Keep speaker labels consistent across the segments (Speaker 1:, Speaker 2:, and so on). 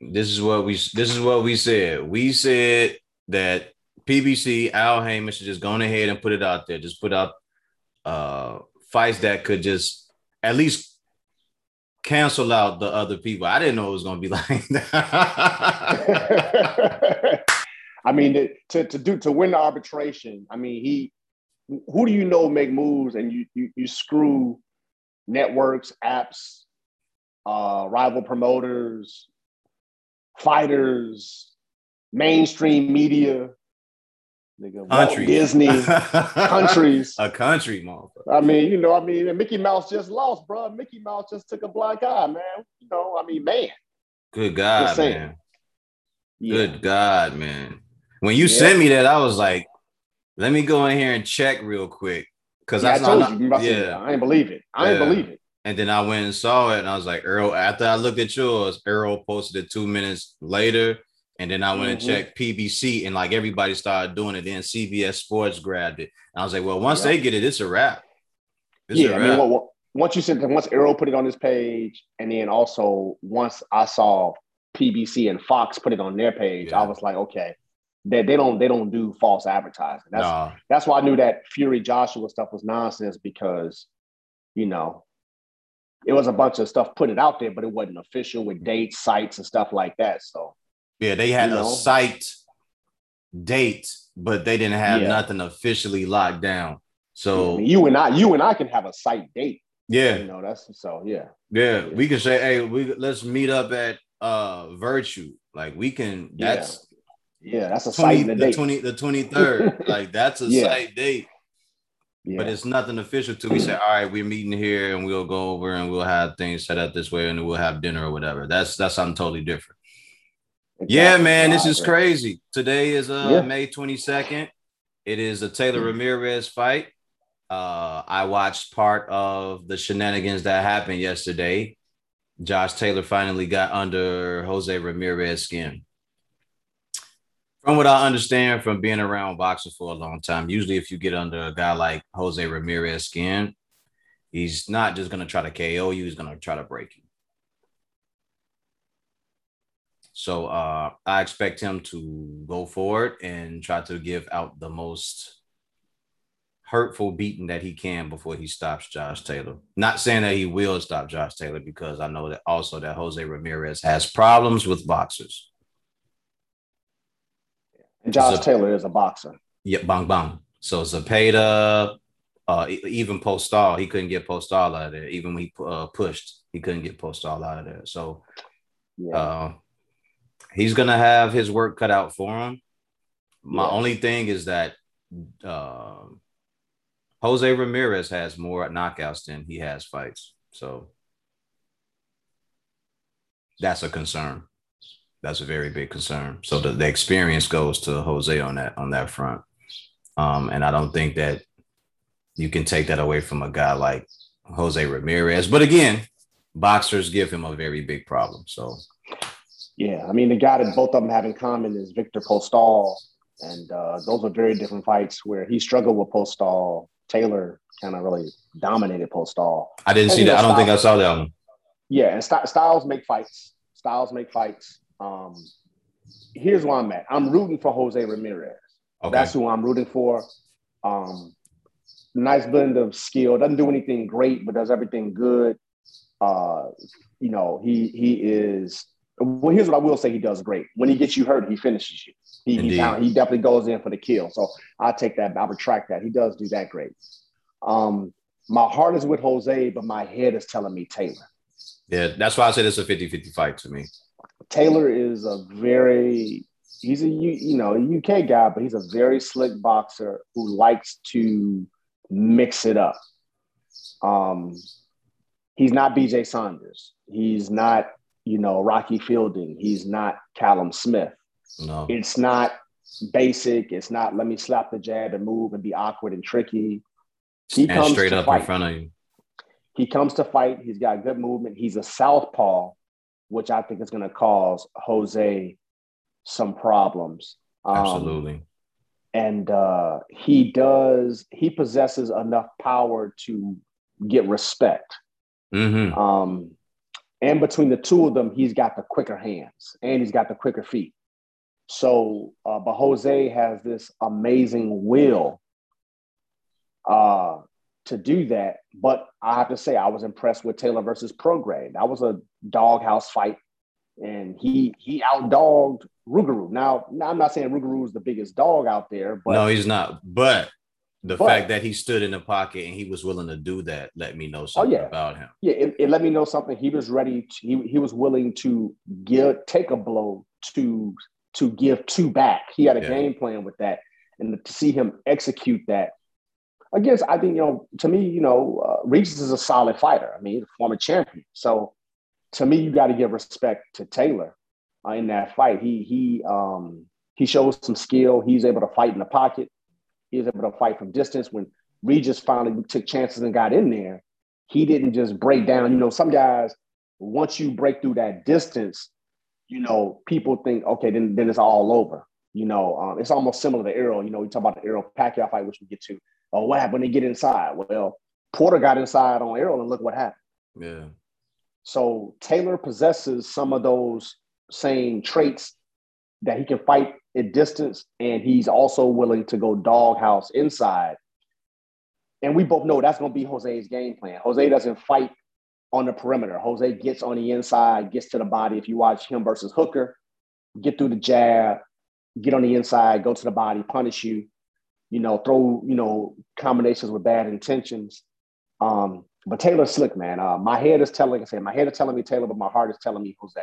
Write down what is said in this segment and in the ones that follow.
Speaker 1: This is what we this is what we said. We said that PBC Al Haymon should just go ahead and put it out there. Just put out uh fights that could just at least cancel out the other people. I didn't know it was gonna be like
Speaker 2: that. I mean, to, to do to win the arbitration, I mean, he who do you know make moves and you you, you screw networks, apps, uh, rival promoters, fighters, mainstream media, nigga, Walt Disney, countries,
Speaker 1: a country, motherfucker.
Speaker 2: I mean, you know, I mean, Mickey Mouse just lost, bro. Mickey Mouse just took a black eye, man. You know, I mean, man.
Speaker 1: Good God, man. Yeah. Good God, man. When you yeah. sent me that, I was like, let me go in here and check real quick. Cause yeah,
Speaker 2: I told not, you, yeah, I ain't believe it. I ain't believe it.
Speaker 1: And then I went and saw it, and I was like, Earl. After I looked at yours, Earl posted it two minutes later, and then I went mm-hmm. and checked PBC, and like everybody started doing it. Then CBS Sports grabbed it, and I was like, well, once yeah. they get it, it's a wrap.
Speaker 2: It's yeah, a wrap. I mean, well, well, once you said once Earl put it on his page, and then also once I saw PBC and Fox put it on their page, yeah. I was like, okay, they, they don't they don't do false advertising. That's no. that's why I knew that Fury Joshua stuff was nonsense because, you know, it was a bunch of stuff put it out there, but it wasn't official with dates, sites, and stuff like that. So
Speaker 1: yeah, they had you know, a site date, but they didn't have yeah. nothing officially locked down. So
Speaker 2: you and I, you and I can have a site date.
Speaker 1: Yeah,
Speaker 2: you know that's so yeah.
Speaker 1: Yeah, yeah. we can say, hey, we let's meet up at uh Virtue. Like we can. That's
Speaker 2: yeah, that's a 20, site
Speaker 1: the twenty the twenty third. like that's a yeah. site date. Yeah. But it's nothing official till we say, all right, we're meeting here and we'll go over and we'll have things set up this way and we'll have dinner or whatever. That's that's something totally different. Exactly. Yeah, man, this is crazy. Today is uh yeah. May 22nd. It is a Taylor mm-hmm. Ramirez fight. Uh, I watched part of the shenanigans that happened yesterday. Josh Taylor finally got under Jose Ramirez skin. From what I understand from being around boxing for a long time, usually if you get under a guy like Jose Ramirez skin, he's not just going to try to KO you, he's going to try to break you. So uh, I expect him to go forward and try to give out the most hurtful beating that he can before he stops Josh Taylor. Not saying that he will stop Josh Taylor because I know that also that Jose Ramirez has problems with boxers.
Speaker 2: And Josh Taylor is a boxer.
Speaker 1: Yeah, bang bang. So Zepeda, uh, even Postol, he couldn't get Postol out of there. Even when he uh, pushed, he couldn't get Postol out of there. So yeah. uh, he's gonna have his work cut out for him. My yeah. only thing is that uh, Jose Ramirez has more knockouts than he has fights. So that's a concern that's a very big concern. So the, the experience goes to Jose on that on that front. Um, and I don't think that you can take that away from a guy like Jose Ramirez. But again, boxers give him a very big problem. So
Speaker 2: yeah, I mean the guy that both of them have in common is Victor Postol. And uh, those are very different fights where he struggled with Postol. Taylor kind of really dominated Postol.
Speaker 1: I didn't and, see that. Know, I don't Styles, think I saw that one.
Speaker 2: Yeah, and St- Styles make fights. Styles make fights. Um, here's where I'm at. I'm rooting for Jose Ramirez. Okay. That's who I'm rooting for. Um, nice blend of skill. Doesn't do anything great, but does everything good. Uh, you know, he he is. Well, here's what I will say: he does great. When he gets you hurt, he finishes you. He he definitely goes in for the kill. So I take that. I retract that. He does do that great. Um, my heart is with Jose, but my head is telling me Taylor.
Speaker 1: Yeah, that's why I said it's a 50-50 fight to me.
Speaker 2: Taylor is a very he's a you know a UK guy, but he's a very slick boxer who likes to mix it up. Um, he's not BJ Saunders. He's not you know Rocky Fielding. He's not Callum Smith.
Speaker 1: No,
Speaker 2: it's not basic. It's not let me slap the jab and move and be awkward and tricky.
Speaker 1: He Stand comes straight up fight. in front of you.
Speaker 2: He comes to fight. He's got good movement. He's a southpaw which I think is going to cause Jose some problems.
Speaker 1: Um, Absolutely.
Speaker 2: And uh, he does, he possesses enough power to get respect.
Speaker 1: Mm-hmm.
Speaker 2: Um, And between the two of them, he's got the quicker hands and he's got the quicker feet. So, uh, but Jose has this amazing will uh, to do that. But I have to say, I was impressed with Taylor versus Prograis. That was a doghouse fight, and he he outdogged Rougarou. Now, now, I'm not saying Rougarou is the biggest dog out there, but
Speaker 1: no, he's not. But the but, fact that he stood in the pocket and he was willing to do that let me know something oh, yeah. about him.
Speaker 2: Yeah, it, it, let me know something. He was ready. To, he he was willing to give take a blow to to give two back. He had a yeah. game plan with that, and to see him execute that against, I think you know, to me, you know, uh, Regis is a solid fighter. I mean, he's a former champion. So to me, you got to give respect to Taylor uh, in that fight. He he um, he shows some skill. He's able to fight in the pocket. He was able to fight from distance. When Regis finally took chances and got in there, he didn't just break down. You know, some guys, once you break through that distance, you know, people think, okay, then, then it's all over. You know, um, it's almost similar to Errol. You know, we talk about the Errol Pacquiao fight, which we get to. Oh, what happened when they get inside? Well, Porter got inside on Errol, and look what happened.
Speaker 1: Yeah.
Speaker 2: So Taylor possesses some of those same traits that he can fight at distance, and he's also willing to go doghouse inside. And we both know that's going to be Jose's game plan. Jose doesn't fight on the perimeter. Jose gets on the inside, gets to the body. If you watch him versus Hooker, get through the jab, get on the inside, go to the body, punish you, you know, throw, you know, combinations with bad intentions. Um, but Taylor's slick, man. Uh, my head is telling, I say, my head is telling me Taylor, but my heart is telling me Jose.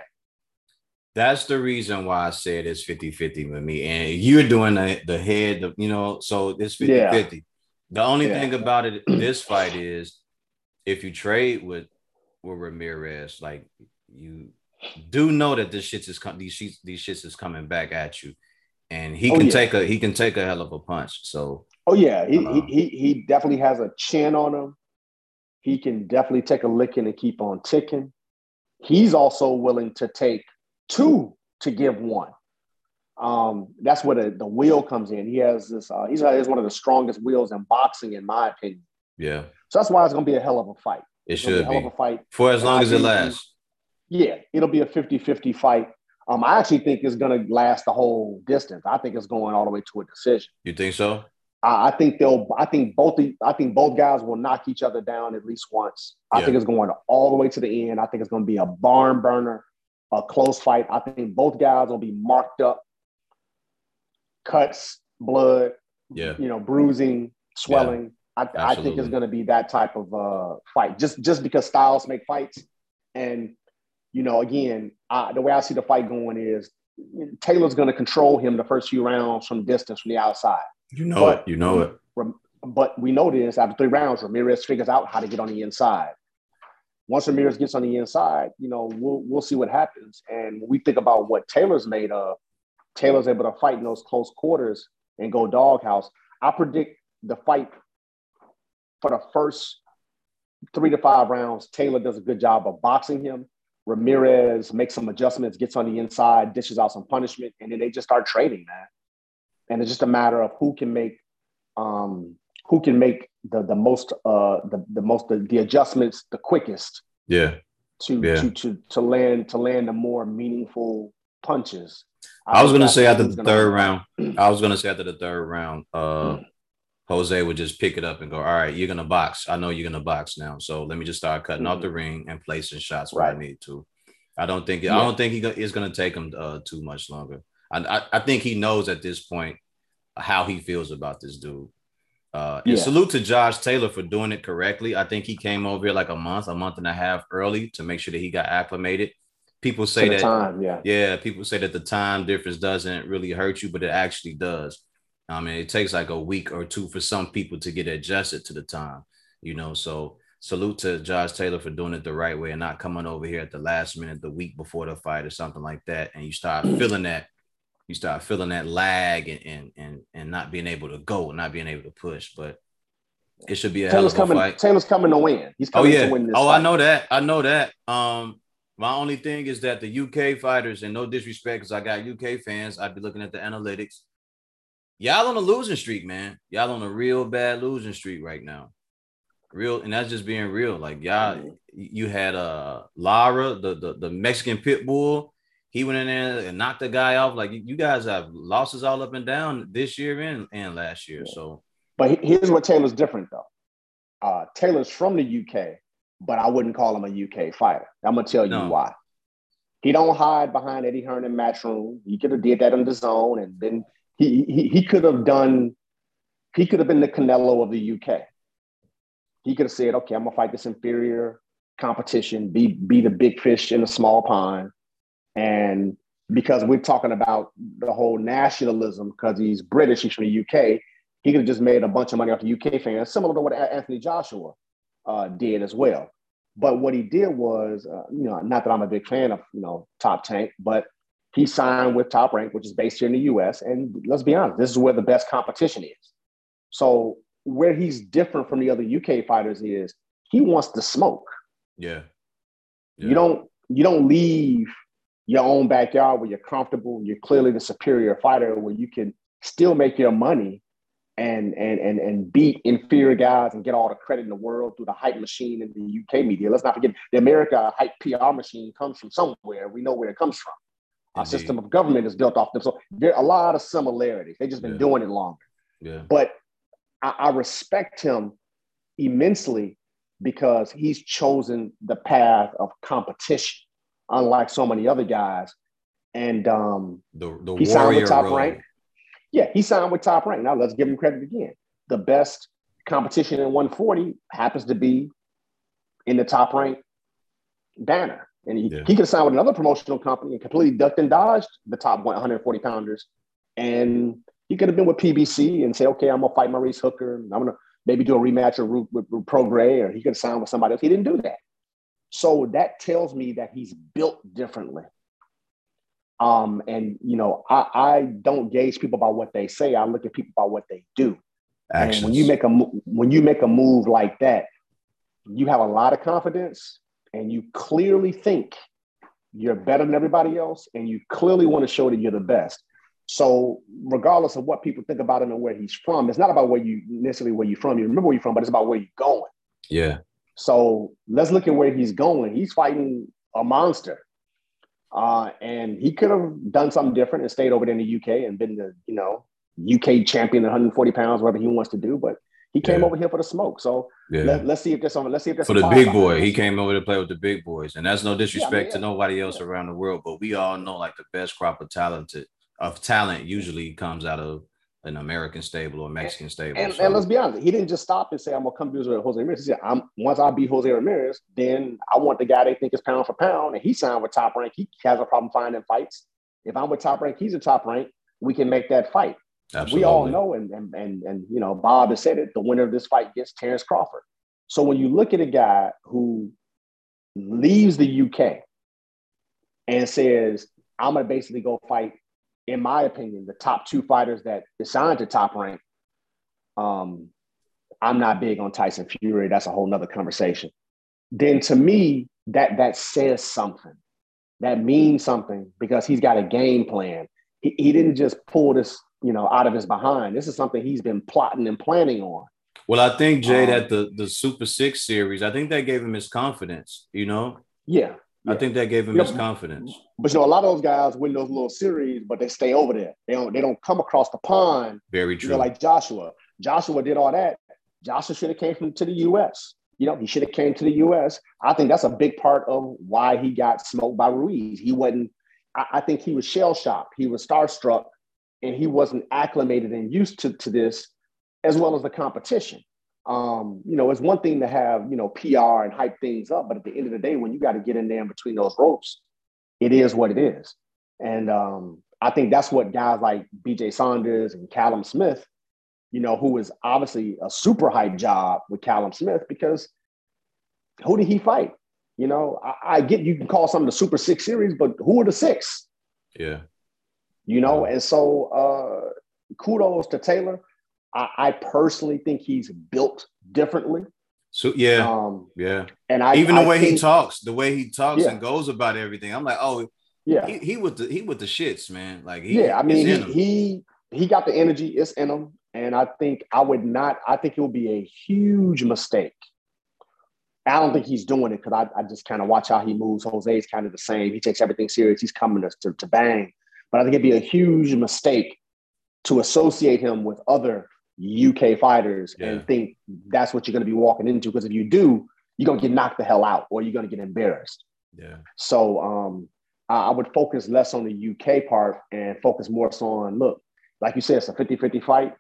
Speaker 1: That's the reason why I said it's 50 50 with me. And you're doing the, the head, the, you know, so it's 50 yeah. 50. The only yeah. thing about it, this fight is if you trade with, with Ramirez, like you do know that this shit is these shits, these shits is coming back at you. And he oh, can yeah. take a he can take a hell of a punch. So
Speaker 2: oh yeah, he, uh, he he definitely has a chin on him. He can definitely take a licking and keep on ticking. He's also willing to take two to give one. Um, that's where the, the wheel comes in. He has this, uh, he's, he's one of the strongest wheels in boxing, in my opinion.
Speaker 1: Yeah.
Speaker 2: So that's why it's going to be a hell of a fight.
Speaker 1: It should be. hell of a fight. For as long as it lasts.
Speaker 2: Yeah, it'll be a 50 50 fight. Um, I actually think it's going to last the whole distance. I think it's going all the way to a decision.
Speaker 1: You think so?
Speaker 2: I, I think they'll. I think both. The, I think both guys will knock each other down at least once. I yeah. think it's going all the way to the end. I think it's going to be a barn burner a close fight. I think both guys will be marked up, cuts, blood,
Speaker 1: yeah,
Speaker 2: you know, bruising, swelling. Yeah, I, I, think it's going to be that type of uh, fight. Just just because styles make fights, and you know, again, I, the way I see the fight going is Taylor's going to control him the first few rounds from distance from the outside.
Speaker 1: You know but, it. You know it.
Speaker 2: But we know this after three rounds, Ramirez figures out how to get on the inside once Ramirez gets on the inside, you know, we'll we'll see what happens. And when we think about what Taylor's made of, Taylor's able to fight in those close quarters and go doghouse. I predict the fight for the first three to five rounds. Taylor does a good job of boxing him. Ramirez makes some adjustments, gets on the inside, dishes out some punishment, and then they just start trading, man. And it's just a matter of who can make um, who can make the the most uh the, the most the, the adjustments the quickest
Speaker 1: yeah
Speaker 2: to yeah. to to to land to land the more meaningful punches
Speaker 1: i, I was gonna say after the third round i was gonna say after the third round uh mm-hmm. Jose would just pick it up and go all right you're gonna box i know you're gonna box now so let me just start cutting mm-hmm. off the ring and placing shots where right. i need to i don't think yeah. i don't think he is gonna take him uh, too much longer I, I i think he knows at this point how he feels about this dude uh, and salute to Josh Taylor for doing it correctly. I think he came over here like a month, a month and a half early to make sure that he got acclimated. People say that,
Speaker 2: time, yeah,
Speaker 1: yeah. People say that the time difference doesn't really hurt you, but it actually does. I mean, it takes like a week or two for some people to get adjusted to the time, you know. So salute to Josh Taylor for doing it the right way and not coming over here at the last minute, the week before the fight or something like that, and you start feeling that you start feeling that lag and and and, and not being able to go, not being able to push. But it should be a Taylor's
Speaker 2: coming.
Speaker 1: Fight.
Speaker 2: Taylor's coming to win. He's oh, coming oh, yeah. to win this.
Speaker 1: Oh,
Speaker 2: fight.
Speaker 1: I know that. I know that. Um, my only thing is that the UK fighters, and no disrespect, because I got UK fans, I'd be looking at the analytics. Y'all on a losing streak, man. Y'all on a real bad losing streak right now. real, and that's just being real. Like y'all, you had uh Lara, the, the the Mexican pit bull. He went in there and knocked the guy off. Like you guys have losses all up and down this year and, and last year. So,
Speaker 2: but here's what Taylor's different though. Uh, Taylor's from the UK, but I wouldn't call him a UK fighter. I'm gonna tell you why. He don't hide behind Eddie Hearn and Matchroom. He could have did that on DAZN, and then he he, he could have done. He could have been the Canelo of the UK. He could have said, "Okay, I'm gonna fight this inferior competition, be be the big fish in a small pond," and because we're talking about the whole nationalism, because he's British, he's from the UK, he could have just made a bunch of money off the UK fans, similar to what Anthony Joshua uh, did as well. But what he did was, uh, you know, not that I'm a big fan of, you know, Top Rank, but he signed with Top Rank, which is based here in the US. And let's be honest, this is where the best competition is. So where he's different from the other UK fighters is he wants to smoke.
Speaker 1: Yeah.
Speaker 2: yeah. You don't you don't leave your own backyard where you're comfortable, you're clearly the superior fighter, where you can still make your money and and and and beat inferior guys and get all the credit in the world through the hype machine in the UK media. Let's not forget the America hype PR machine comes from somewhere. We know where it comes from. Our system of government is built off them. So there are a lot of similarities. They've just been yeah. doing it longer.
Speaker 1: Yeah.
Speaker 2: But I, I respect him immensely because he's chosen the path of competition, unlike so many other guys. And um,
Speaker 1: the, the he signed with Top
Speaker 2: Rank. Yeah, he signed with Top Rank. Now let's give him credit again. The best competition in 140 happens to be in the Top Rank banner. And he, yeah. he could have signed with another promotional company and completely ducked and dodged the top 140 pounders. And he could have been with PBC and say, okay, I'm gonna fight Maurice Hooker. I'm gonna maybe do a rematch with, with, with Prograis, or he could have signed with somebody else. He didn't do that. So that tells me that he's built differently. Um, and you know, I, I don't gauge people by what they say. I look at people by what they do. Actions. And when you make a when you make a move like that, you have a lot of confidence, and you clearly think you're better than everybody else, and you clearly want to show that you're the best. So, regardless of what people think about him and where he's from, it's not about where you necessarily where you're from. You remember where you're from, but it's about where you're going.
Speaker 1: Yeah.
Speaker 2: So let's look at where he's going. He's fighting a monster. Uh, and he could have done something different and stayed over there in the UK and been the, you know, UK champion 140 pounds, whatever he wants to do. But he came yeah. over here for the smoke. So yeah. let, us see if there's something. Let's see if there's
Speaker 1: for the big boy. He came over to play with the big boys, and that's no disrespect yeah, I mean, to nobody else around the world, but we all know like the best crop of talented of talent usually comes out of an American stable or Mexican stable.
Speaker 2: And, so. and, let's be honest, he didn't just stop and say, I'm gonna come do with Jose Ramirez. He said, I'm once I beat Jose Ramirez, then I want the guy they think is pound for pound. And he signed with top rank. He has a problem finding fights. If I'm with top rank, he's a top rank, we can make that fight. Absolutely. We all know, and, and and and you know, Bob has said it, the winner of this fight gets Terence Crawford. So when you look at a guy who leaves the UK and says, I'm gonna basically go fight in my opinion, the top two fighters that signed to top rank. Um, I'm not big on Tyson Fury. That's a whole nother conversation. Then to me, that that says something. That means something because he's got a game plan. He, he didn't just pull this, you know, out of his behind. This is something he's been plotting and planning on.
Speaker 1: Well, I think Jay um, that the the Super Six series, I think that gave him his confidence. You know.
Speaker 2: Yeah,
Speaker 1: yeah. I think that gave him you his know, confidence.
Speaker 2: But you know, a lot of those guys win those little series, but they stay over there. They don't. They don't come across the pond.
Speaker 1: Very true.
Speaker 2: You know, like Joshua. Joshua did all that. Joshua should have came from to the U.S. You know, he should have came to the U.S. I think that's a big part of why he got smoked by Ruiz. He wasn't. I, I think he was shell shocked. He was starstruck, and he wasn't acclimated and used to to this, as well as the competition um, you know, it's one thing to have, you know, PR and hype things up, but at the end of the day, when you got to get in there in between those ropes, it is what it is. And um, I think that's what guys like BJ Saunders and Callum Smith, you know, who is obviously a super hype job with Callum Smith because who did he fight? You know, I, I get you can call some of the Super Six series, but who are the six?
Speaker 1: Yeah.
Speaker 2: You know, and so uh, kudos to Taylor. I, I personally think he's built differently.
Speaker 1: So yeah, um, yeah, and I even the I way think, he talks, the way he talks yeah. and goes about everything, I'm like, oh, yeah, he, he, with the he with the shits, man. Like, he,
Speaker 2: yeah, I mean, he, he he got the energy, it's in him, and I think I would not. I think it would be a huge mistake I don't think he's doing it because I, I just kind of watch how he moves. Jose's kind of the same. He takes everything serious. He's coming to, to, to bang. But I think it'd be a huge mistake to associate him with other UK fighters yeah. and think that's what you're going to be walking into. Because if you do, you're going to get knocked the hell out or you're going to get embarrassed.
Speaker 1: Yeah.
Speaker 2: So um, I, I would focus less on the UK part and focus more so on look, like you said, it's a 50 50 fight.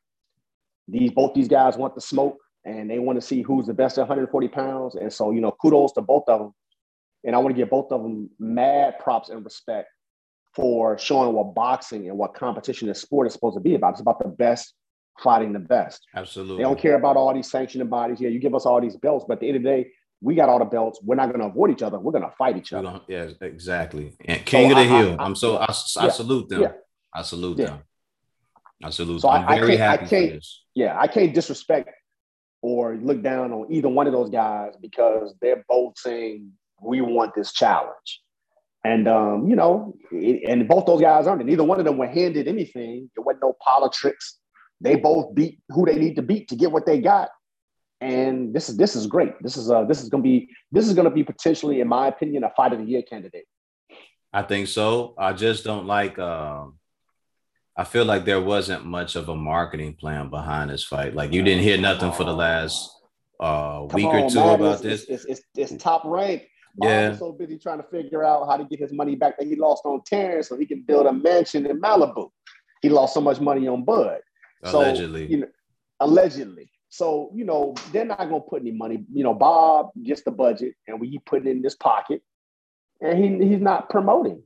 Speaker 2: These both these guys want the smoke and they want to see who's the best at 140 pounds. And so, you know, kudos to both of them. And I want to give both of them mad props and respect for showing what boxing and what competition and sport is supposed to be about. It's about the best fighting the best.
Speaker 1: Absolutely.
Speaker 2: They don't care about all these sanctioning bodies. Yeah, you give us all these belts, but at the end of the day, we got all the belts. We're not going to avoid each other. We're going to fight each other.
Speaker 1: Yeah, exactly. And King so of the I, Hill. I, am so I, I yeah, salute them. Yeah. I salute yeah. them. I salute so them. I'm very happy for this.
Speaker 2: Yeah, I can't disrespect or look down on either one of those guys because they're both saying we want this challenge. And um, you know, and both those guys earned it. Neither one of them were handed anything. There wasn't no politics. They both beat who they need to beat to get what they got. And this is this is great. This is uh this is gonna be this is gonna be potentially, in my opinion, a fight of the year candidate.
Speaker 1: I think so. I just don't like um I feel like there wasn't much of a marketing plan behind this fight. Like you didn't hear nothing for the last uh, week on, or two man. about
Speaker 2: it's,
Speaker 1: this.
Speaker 2: It's, it's, it's, top rank. Bob yeah. was so busy trying to figure out how to get his money back that he lost on Terence so he can build a mansion in Malibu. He lost so much money on Bud.
Speaker 1: Allegedly.
Speaker 2: So, you know, allegedly. So, you know, they're not gonna put any money. You know, Bob gets the budget and we put it in this pocket, and he he's not promoting.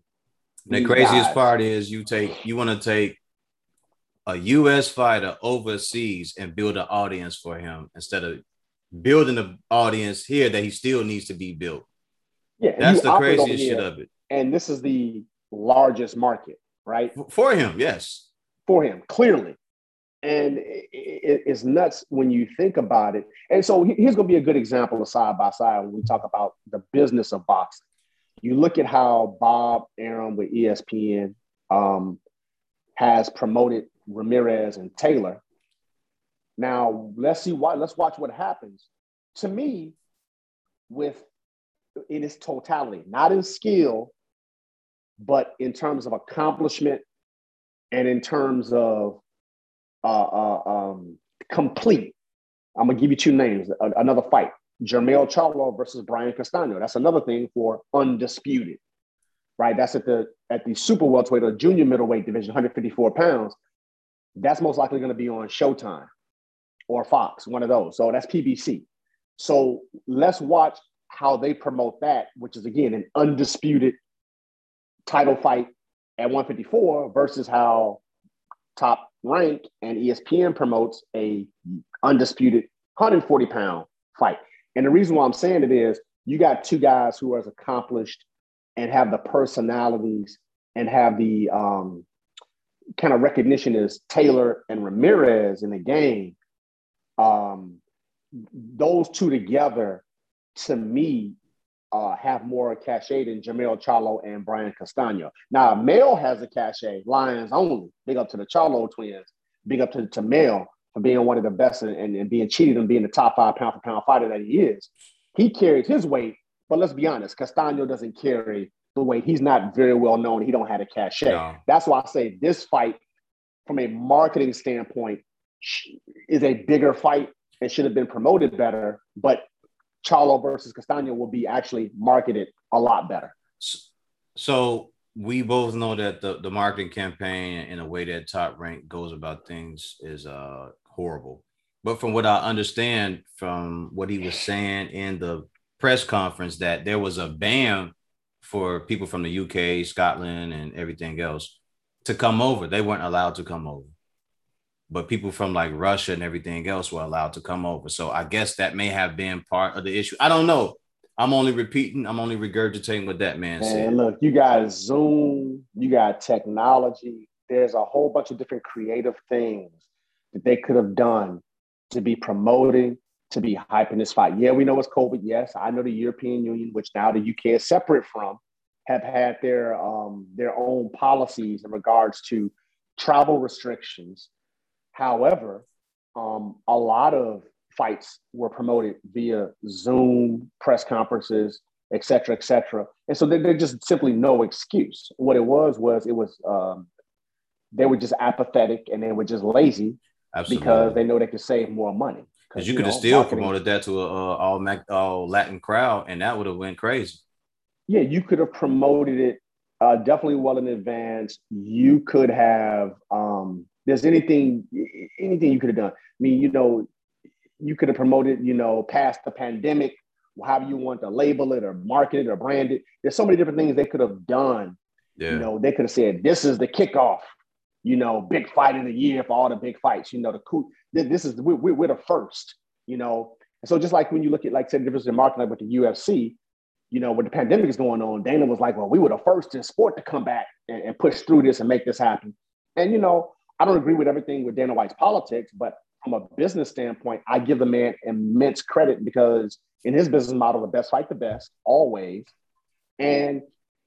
Speaker 1: The craziest guys. part is you take you want to take a U.S. fighter overseas and build an audience for him instead of building the audience here that he still needs to be built. Yeah, that's the craziest shit of it.
Speaker 2: And this is the largest market, right?
Speaker 1: For him, yes.
Speaker 2: For him, clearly. And it's nuts when you think about it. And so here's going to be a good example of side by side when we talk about the business of boxing. You look at how Bob Arum with ESPN um, has promoted Ramirez and Taylor. Now let's see why. let's watch what happens. To me, with in its totality, not in skill, but in terms of accomplishment and in terms of uh, uh, um, complete. I'm gonna give you two names. another fight: Jermell Charlo versus Brian Castano. That's another thing for undisputed, right? That's at the at the super welterweight or junior middleweight division, 154 pounds that's most likely to be on Showtime or Fox, one of those. So that's PBC. So let's watch how they promote that, which is again an undisputed title fight at 154 versus how top rank and ESPN promotes a undisputed 140 pound fight. And the reason why I'm saying it is you got two guys who are as accomplished and have the personalities and have the um, kind of recognition as Taylor and Ramirez in the game. Um, those two together, to me, uh, have more cachet than Jermell Charlo and Brian Castano. Now, Mel has a cachet, Lions only. Big up to the Charlo twins. Big up to, to Mel for being one of the best and, and, and being cheated and being the top five pound for pound fighter that he is. He carries his weight, but let's be honest, Castano doesn't carry the weight. He's not very well known. He don't have a cachet. No. That's why I say this fight, from a marketing standpoint, is a bigger fight and should have been promoted better. But Charlo versus Castano will be actually marketed a lot better.
Speaker 1: So we both know that the, the marketing campaign and the way that top rank goes about things is uh horrible. But from what I understand from what he was saying in the press conference, that there was a ban for people from the UK, Scotland, and everything else to come over. They weren't allowed to come over. But people from like Russia and everything else were allowed to come over. So I guess that may have been part of the issue. I don't know. I'm only repeating, I'm only regurgitating what that man, man said.
Speaker 2: Look, you got Zoom, you got technology. There's a whole bunch of different creative things that they could have done to be promoting to be hyping this fight. Yeah, we know it's COVID. Yes, I know the European Union, which now the UK is separate from, have had their um, their own policies in regards to travel restrictions. However, um, a lot of fights were promoted via Zoom press conferences, et cetera, et cetera. And so there, there's just simply no excuse. What it was was it was um, they were just apathetic and they were just lazy Absolutely. because they know they could save more money.
Speaker 1: Because you, you, could have still marketing, promoted that to a, a all all Latin crowd, and that would have went crazy.
Speaker 2: Yeah, you could have promoted it uh, definitely well in advance. You could have. Um, there's anything anything you could have done. I mean, you know, you could have promoted, you know, past the pandemic, however you want to label it or market it or brand it. There's so many different things they could have done. Yeah. You know, they could have said, "This is the kickoff." You know, big fight of the year for all the big fights. You know, the cool. This is we're, we're the first. You know, and so just like when you look at like say the difference in marketing like with the UFC, you know, when the pandemic is going on, Dana was like, "Well, we were the first in sport to come back and, and push through this and make this happen." And you know, I don't agree with everything with Dana White's politics, but from a business standpoint, I give the man immense credit because in his business model, the best fight the best always. And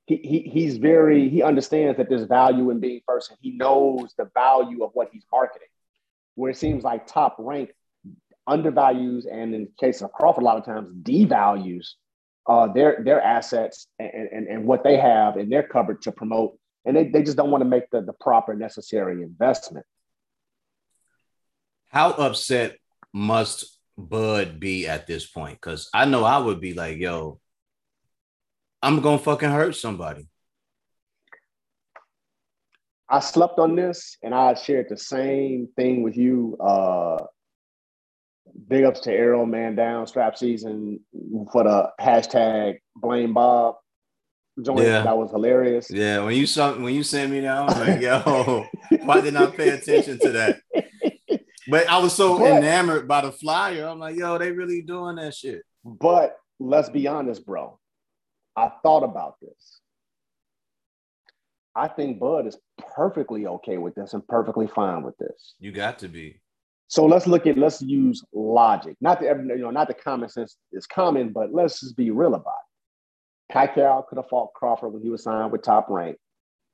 Speaker 2: he, he he's very he understands that there's value in being first and he knows the value of what he's marketing. Where it seems like top rank undervalues and in the case of Crawford, a lot of times devalues uh, their their assets and, and, and what they have in their cupboard to promote. And they, they just don't want to make the, the proper necessary investment.
Speaker 1: How upset must Bud be at this point? Because I know I would be like, yo, I'm gonna fucking hurt somebody.
Speaker 2: I slept on this and I shared the same thing with you. Uh big ups to Arrow Man Down strap season for the hashtag blame Bob joint. Yeah. That was hilarious.
Speaker 1: Yeah, when you saw when you sent me that, I was like, yo, why did I pay attention to that? But I was so but, enamored by the flyer. I'm like, yo, they really doing that shit.
Speaker 2: But let's be honest, bro. I thought about this. I think Bud is perfectly okay with this and perfectly fine with this.
Speaker 1: You got to be.
Speaker 2: So let's look at let's use logic. Not the you know, not the common sense is common, but let's just be real about it. Pacquiao could have fought Crawford when he was signed with Top Rank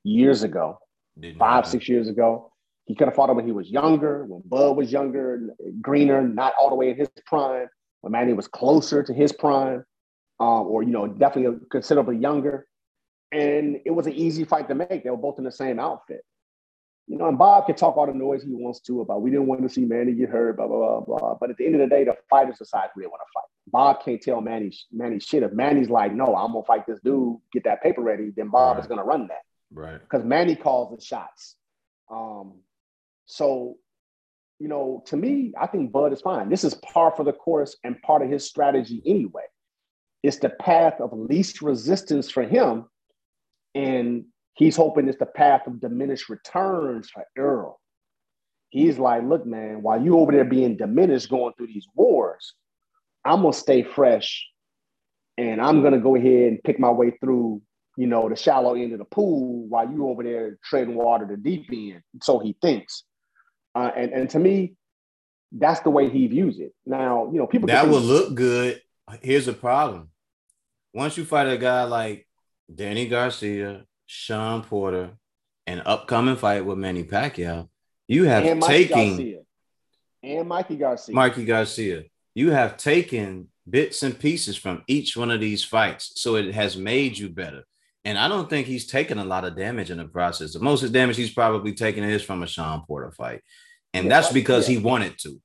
Speaker 2: years ago, Didn't five, six years ago. He could have fought him when he was younger, when Bud was younger, greener, not all the way in his prime, when Manny was closer to his prime, um, or you know, definitely considerably younger. And it was an easy fight to make. They were both in the same outfit. You know, and Bob can talk all the noise he wants to about we didn't want to see Manny get hurt, blah, blah, blah, blah. But at the end of the day, the fighters decide who they want to fight. Bob can't tell Manny Manny shit. If Manny's like, no, I'm gonna fight this dude, get that paper ready, then Bob right. is gonna run that.
Speaker 1: Right.
Speaker 2: Because Manny calls the shots. Um, so, you know, to me, I think Bud is fine. This is par for the course and part of his strategy anyway. It's the path of least resistance for him. And he's hoping it's the path of diminished returns for Errol. He's like, look, man, while you over there being diminished going through these wars, I'm gonna stay fresh and I'm gonna go ahead and pick my way through, you know, the shallow end of the pool while you over there treading water the deep end. So he thinks. Uh, and, and to me, that's the way he views it. Now, you know, people
Speaker 1: that will look good. Here's the problem. Once you fight a guy like Danny Garcia, Shawn Porter, an upcoming fight with Manny Pacquiao, you have and taken Garcia.
Speaker 2: and Mikey Garcia.
Speaker 1: Mikey Garcia. You have taken bits and pieces from each one of these fights. So it has made you better. And I don't think he's taken a lot of damage in the process. The most of damage he's probably taken is from a Shawn Porter fight and yeah, that's because yeah. he wanted to.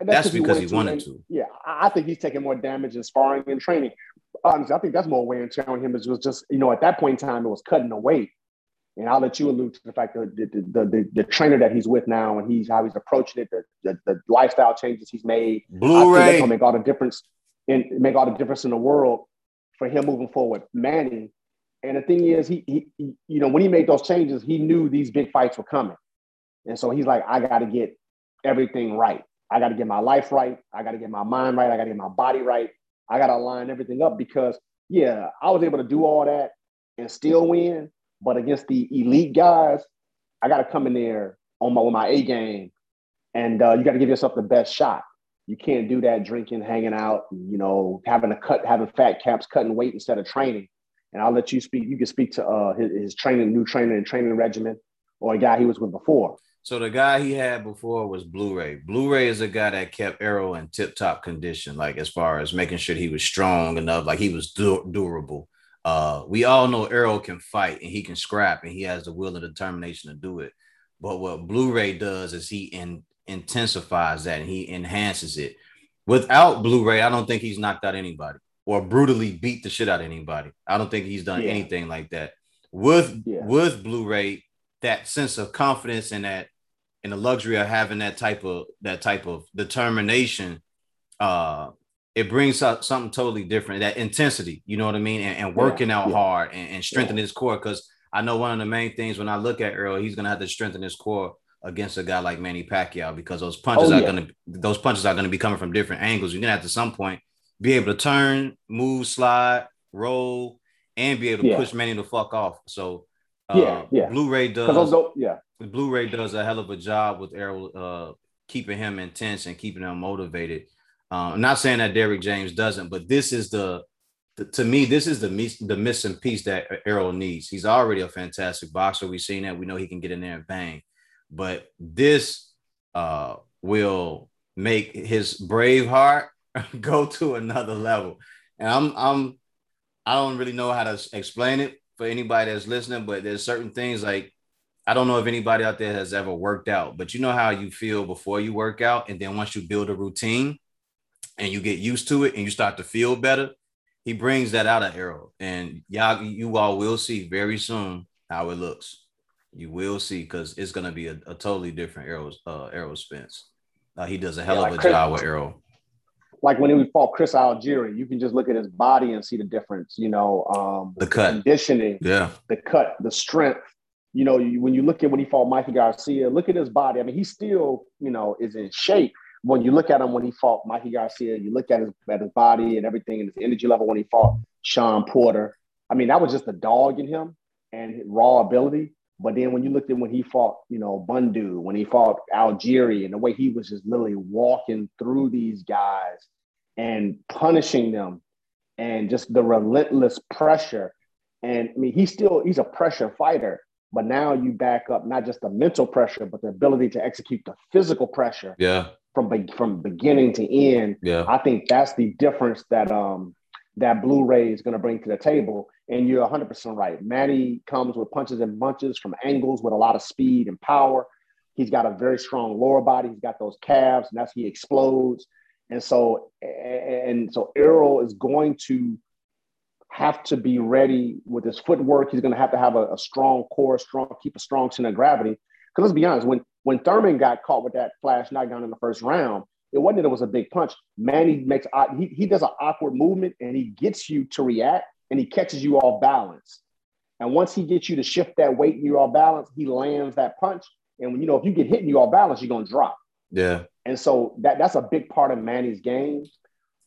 Speaker 1: And that's, that's because he, he wanted to.
Speaker 2: Yeah, I think he's taking more damage in sparring and training. Honestly, I think that's more wear and tear on him. It was just, you know, at that point in time, it was cutting the weight. And I'll let you allude to the fact that the, the, the, the trainer that he's with now and he's how he's approaching it, the, the, the lifestyle changes he's made.
Speaker 1: Blu-ray. I think
Speaker 2: make all the difference in make all the difference in the world for him moving forward. Manny. And the thing is, he, he, he you know, when he made those changes, he knew these big fights were coming. And so he's like, I got to get everything right. I got to get my life right. I got to get my mind right. I got to get my body right. I got to line everything up because, yeah, I was able to do all that and still win. But against the elite guys, I got to come in there on my, with my A game. And uh, you got to give yourself the best shot. You can't do that drinking, hanging out, you know, having a cut, having fat caps, cutting weight instead of training. And I'll let you speak. You can speak to uh, his, his training, new training and training regimen or a guy he was with before.
Speaker 1: So the guy he had before was Blu-ray. Blu-ray is a guy that kept Errol in tip-top condition, like as far as making sure he was strong enough, like he was du- durable. Uh, we all know Errol can fight and he can scrap and he has the will and determination to do it. But what Blu-ray does is he in, intensifies that and he enhances it. Without Blu-ray, I don't think he's knocked out anybody or brutally beat the shit out of anybody. I don't think he's done yeah. anything like that. With yeah. with Blu-ray, that sense of confidence and that and the luxury of having that type of that type of determination, uh, it brings out something totally different. That intensity, you know what I mean, and, and working yeah. out hard and, and strengthening his core. Because I know one of the main things when I look at Errol, he's gonna have to strengthen his core against a guy like Manny Pacquiao because those punches oh, are gonna those punches are gonna be coming from different angles. You're gonna have to some point be able to turn, move, slide, roll, and be able to yeah. push Manny the fuck off. So uh, yeah, yeah. Blu-ray does. Go, yeah, Blu-ray does a hell of a job with Errol, uh, keeping him intense and keeping him motivated. Um, I'm not saying that Derrick James doesn't, but this is the, the to me this is the the missing piece that Errol needs. He's already a fantastic boxer. We've seen that. We know he can get in there and bang, but this uh, will make his brave heart go to another level. And I'm I'm I don't really know how to explain it for anybody that's listening, but there's certain things like I don't know if anybody out there has ever worked out, but you know how you feel before you work out, and then once you build a routine and you get used to it and you start to feel better, he brings that out of Errol, and y'all you all will see very soon how it looks. You will see because it's gonna be a, a totally different Errol uh, Errol Spence. Uh, he does a hell yeah, of a job with Errol
Speaker 2: like when he fought Chris Algieri, you can just look at his body and see the difference. You know, um,
Speaker 1: the cut,
Speaker 2: conditioning,
Speaker 1: yeah,
Speaker 2: the cut, the strength. You know, you, when you look at when he fought Mikey Garcia, look at his body. I mean, he still, you know, is in shape. When you look at him when he fought Mikey Garcia, you look at his at his body and everything and his energy level when he fought Shawn Porter. I mean, that was just the dog in him and raw ability. But then when you looked at when he fought, you know, Bundu, when he fought Algieri, and the way he was just literally walking through these guys and punishing them and just the relentless pressure. And I mean, he's still he's a pressure fighter, but now you back up not just the mental pressure, but the ability to execute the physical pressure.
Speaker 1: Yeah.
Speaker 2: From from beginning to end.
Speaker 1: Yeah.
Speaker 2: I think that's the difference that um that Blu-ray is going to bring to the table. And you're 100% right. Manny comes with punches and bunches from angles with a lot of speed and power. He's got a very strong lower body. He's got those calves, and that's he explodes. And so, and so Errol is going to have to be ready with his footwork. He's going to have to have a, a strong core, strong, keep a strong center of gravity. Because let's be honest, when when Thurman got caught with that flash knockdown in the first round, it wasn't that it was a big punch. Manny makes he, he does an awkward movement and he gets you to react and he catches you off balance. And once he gets you to shift that weight and you're off balance, he lands that punch. And when you know if you get hit and you're off balance, you're gonna drop.
Speaker 1: Yeah.
Speaker 2: And so that that's a big part of Manny's game.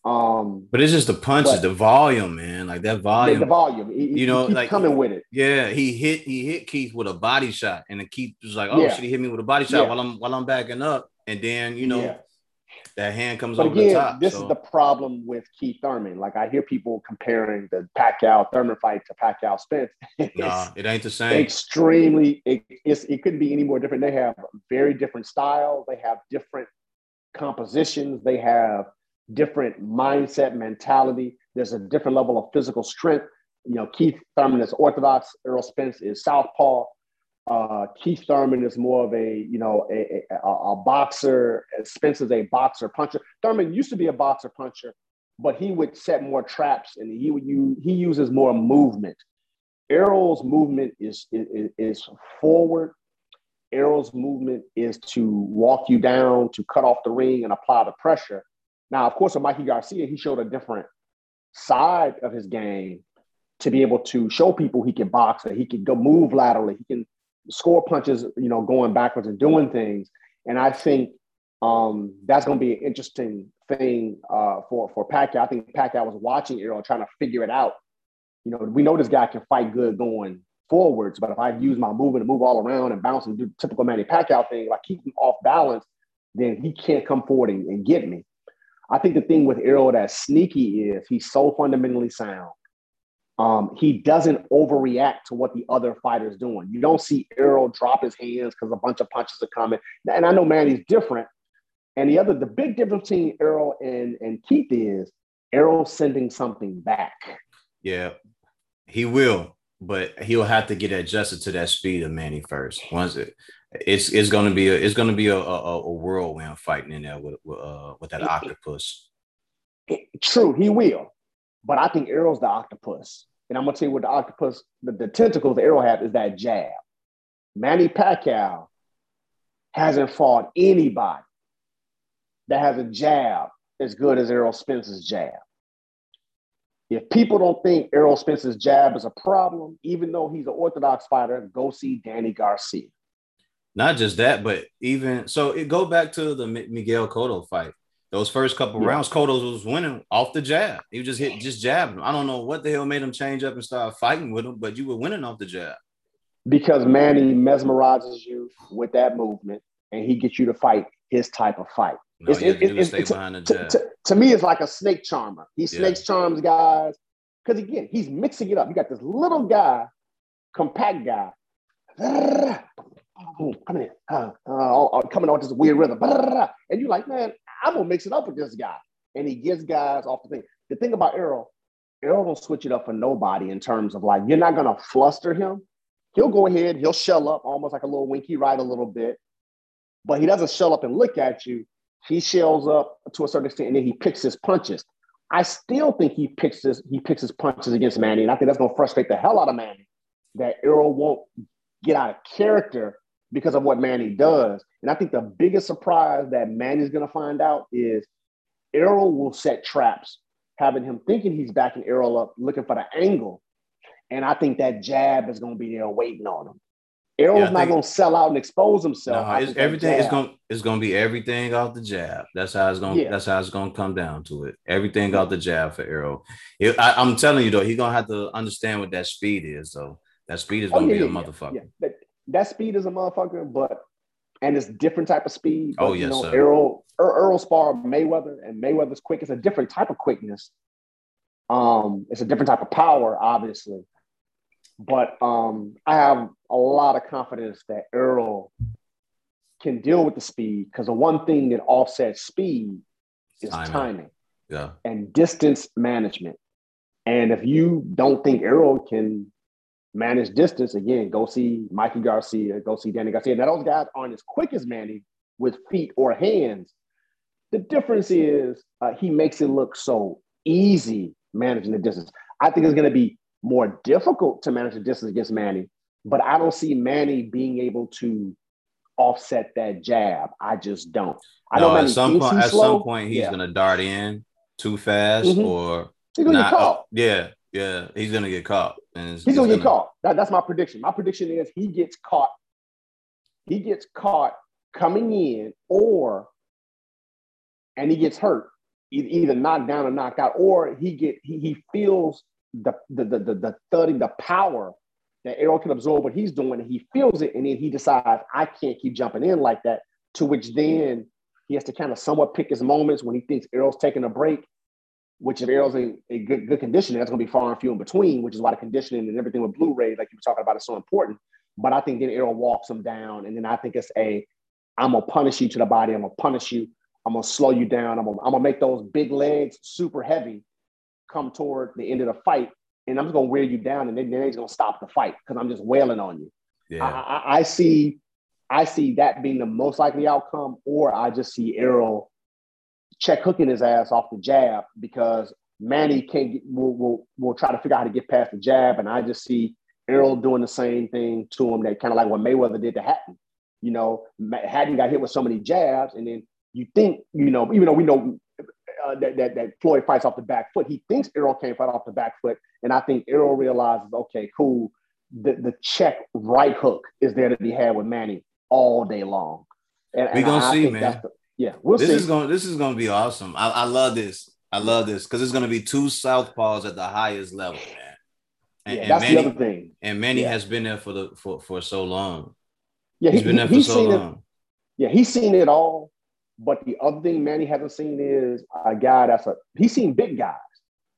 Speaker 2: Um,
Speaker 1: but it's just the punches, the volume, man. Like that volume.
Speaker 2: The, volume.
Speaker 1: He, you know, like
Speaker 2: coming with it.
Speaker 1: Yeah, he hit he hit Keith with a body shot, and the Keith was like, "Oh, yeah. should he hit me with a body shot yeah. while I'm while I'm backing up?" And then you know, yeah that hand comes but over again, the top.
Speaker 2: This so. is the problem with Keith Thurman. Like I hear people comparing the Pacquiao Thurman fight to Pacquiao Spence.
Speaker 1: nah, it ain't the same.
Speaker 2: Extremely, it, it couldn't be any more different. They have very different styles. They have different compositions. They have different mindset, mentality. There's a different level of physical strength. You know, Keith Thurman is orthodox. Errol Spence is southpaw. Uh, Keith Thurman is more of a, you know, a, a, a boxer. Spence is a boxer puncher. Thurman used to be a boxer puncher, but he would set more traps and he would use, he uses more movement. Errol's movement is, is, is forward. Errol's movement is to walk you down, to cut off the ring and apply the pressure. Now, of course, with Mikey Garcia, he showed a different side of his game to be able to show people he can box, that he can go move laterally, he can score punches, you know, going backwards and doing things. And I think um, that's going to be an interesting thing uh, for for Pacquiao. I think Pacquiao was watching Errol trying to figure it out. You know, we know this guy can fight good going forwards, but if I use my movement to move all around and bounce and do typical Manny Pacquiao thing, like keep him off balance, then he can't come forward and, and get me. I think the thing with Errol that's sneaky is he's so fundamentally sound. Um, he doesn't overreact to what the other fighter's doing. You don't see Errol drop his hands because a bunch of punches are coming. And I know Manny's different. And the other, the big difference between Errol and, and Keith is Errol sending something back.
Speaker 1: Yeah, he will, but he'll have to get adjusted to that speed of Manny first. Once it, it's it's going to be a it's to be a, a, a whirlwind fighting in there with with, uh, with that octopus.
Speaker 2: True, he will, but I think Errol's the octopus, and I'm gonna tell you what the octopus, the, the tentacles the Errol have is that jab. Manny Pacquiao hasn't fought anybody that has a jab as good as Errol Spence's jab. If people don't think Errol Spence's jab is a problem, even though he's an orthodox fighter, go see Danny Garcia.
Speaker 1: Not just that, but even so, it go back to the Miguel Cotto fight. Those first couple yeah. rounds, Cotto was winning off the jab. He just hit, just jabbed him. I don't know what the hell made him change up and start fighting with him, but you were winning off the jab.
Speaker 2: Because Manny mesmerizes you with that movement, and he gets you to fight his type of fight. No, it's, it, it, it's, to, to, to, me, it's like a snake charmer. He snakes yeah. charms guys because again, he's mixing it up. You got this little guy, compact guy, coming in, uh, uh, coming on this weird rhythm, and you're like, man, I'm gonna mix it up with this guy, and he gets guys off the thing. The thing about Errol, Errol don't switch it up for nobody in terms of like you're not gonna fluster him. He'll go ahead, he'll shell up almost like a little Winky Wright a little bit, but he doesn't shell up and look at you he shells up to a certain extent, and then he picks his punches. I still think he picks his he picks his punches against Manny, and I think that's to frustrate the hell out of Manny. That Errol won't get out of character because of what Manny does. And I think the biggest surprise that Manny's going to find out is Errol will set traps, having him thinking he's backing Errol up, looking for the angle. And I think that jab is going to be there waiting on him. Errol's yeah, not going to sell out and expose himself.
Speaker 1: No, everything is going it's going to be everything off the jab. That's how it's going. Yeah. That's how it's going to come down to it. Everything off the jab for Errol. I, am telling you though, he's going to have to understand what that speed is. So that speed is going to oh, yeah, be a motherfucker. Yeah,
Speaker 2: that, speed is a motherfucker, but and it's different type of speed.
Speaker 1: But, oh yes,
Speaker 2: you know,
Speaker 1: sir.
Speaker 2: Errol er, Errol spar Mayweather, and Mayweather's quick. It's a different type of quickness. Um, it's a different type of power, obviously. But um, I have a lot of confidence that Earl can deal with the speed because the one thing that offsets speed is timing. timing.
Speaker 1: Yeah.
Speaker 2: And distance management. And if you don't think Errol can manage distance, again, go see Mikey Garcia, go see Danny Garcia. Now, those guys aren't as quick as Manny with feet or hands. The difference is uh, he makes it look so easy managing the distance. I think it's going to be more difficult to manage the distance against Manny, but I don't see Manny being able to offset that jab. I just don't. I
Speaker 1: no, at some point, at slow. some point, he's yeah. gonna dart in too fast, mm-hmm. or
Speaker 2: he's gonna not, caught.
Speaker 1: yeah, yeah, he's gonna get caught,
Speaker 2: and he's gonna, gonna, get caught. That, that's my prediction. My prediction is he gets caught. He gets caught coming in, or and he gets hurt, either knocked down or knocked out, or he get he, he feels the the the the, the thudding, the power that Errol can absorb what he's doing, and he feels it, and then he decides I can't keep jumping in like that. To which then he has to kind of somewhat pick his moments when he thinks Errol's taking a break. Which if Errol's in a good good condition, that's going to be far and few in between. Which is why the conditioning and everything with Blu-ray, like you were talking about, is so important. But I think then Errol walks him down, and then I think it's a I'm gonna punish you to the body. I'm gonna punish you. I'm gonna slow you down. I'm gonna, I'm gonna make those big legs super heavy come toward the end of the fight, and I'm just gonna wear you down, and then, then he's gonna stop the fight because I'm just wailing on you. Yeah. I, I, I, see, I see that being the most likely outcome, or I just see Errol check hooking his ass off the jab because Manny can't get, will, will, will try to figure out how to get past the jab, and I just see Errol doing the same thing to him that kind of like what Mayweather did to Hatton. You know, Hatton got hit with so many jabs, and then you think, you know, even though we know uh, that, that, that Floyd fights off the back foot. He thinks Errol can't fight off the back foot. And I think Errol realizes, okay, cool. The, the check right hook is there to be had with Manny all day long.
Speaker 1: And, We're gonna see, man.
Speaker 2: The, yeah, we'll
Speaker 1: this
Speaker 2: see.
Speaker 1: is going this is gonna be awesome. I, I love this. I love this because it's gonna be two southpaws at the highest level, man.
Speaker 2: And, yeah, that's Manny, the other thing.
Speaker 1: And Manny yeah. has been there for the for, for so long.
Speaker 2: Yeah, he's he, been there for so long. It, yeah, he's seen it all. But the other thing Manny hasn't seen is a guy that's a he's seen big guys.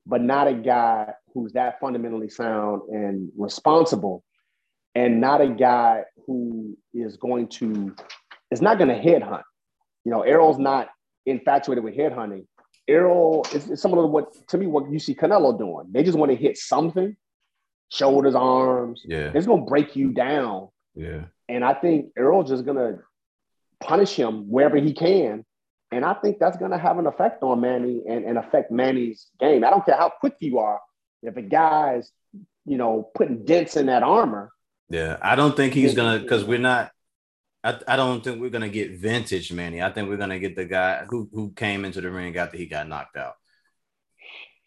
Speaker 2: but not a guy who's that fundamentally sound and responsible, and not a guy who is going to is not going to headhunt. You know, Errol's not infatuated with headhunting. Errol is, is some of what to me what you see Canelo doing. They just want to hit something, shoulders, arms.
Speaker 1: Yeah,
Speaker 2: it's going to break you down.
Speaker 1: Yeah,
Speaker 2: and I think Errol's just going to punish him wherever he can and I think that's going to have an effect on Manny and, and affect Manny's game. I don't care how quick you are. If a guy's, you know, putting dents in that armor.
Speaker 1: Yeah, I don't think he's going to, because we're not, I, I don't think we're to get vintage Manny. I think we're to get the guy who, who came into the ring after he got knocked out.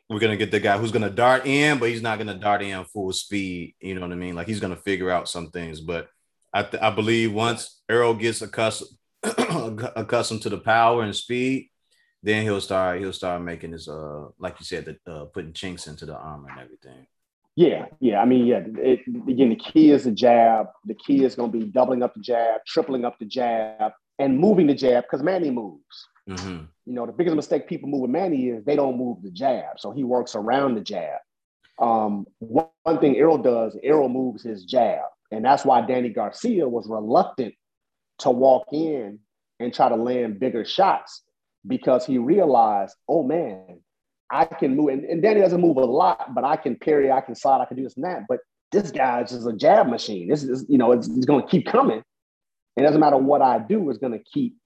Speaker 1: We're to get the guy who's to dart in, but he's not to dart in full speed. You know what I mean? Like he's to figure out some things. But I, th- I believe once Errol gets accustomed, accustomed to the power and speed, then he'll start he'll start making his uh like you said the uh, putting chinks into the armor and everything.
Speaker 2: Yeah, yeah. I mean, yeah. It, again, the key is the jab. The key is going to be doubling up the jab, tripling up the jab, and moving the jab because Manny moves.
Speaker 1: Mm-hmm.
Speaker 2: You know, the biggest mistake people move with Manny is they don't move the jab, so he works around the jab. Um, one, one thing Errol does, Errol moves his jab, and that's why Danny Garcia was reluctant to walk in and try to land bigger shots because he realized, oh man, I can move. And, and Danny doesn't move a lot, but I can parry, I can slide, I can do this and that. But this guy is just a jab machine. This is, you know, it's, it's going to keep coming. It doesn't matter what I do, it's going to keep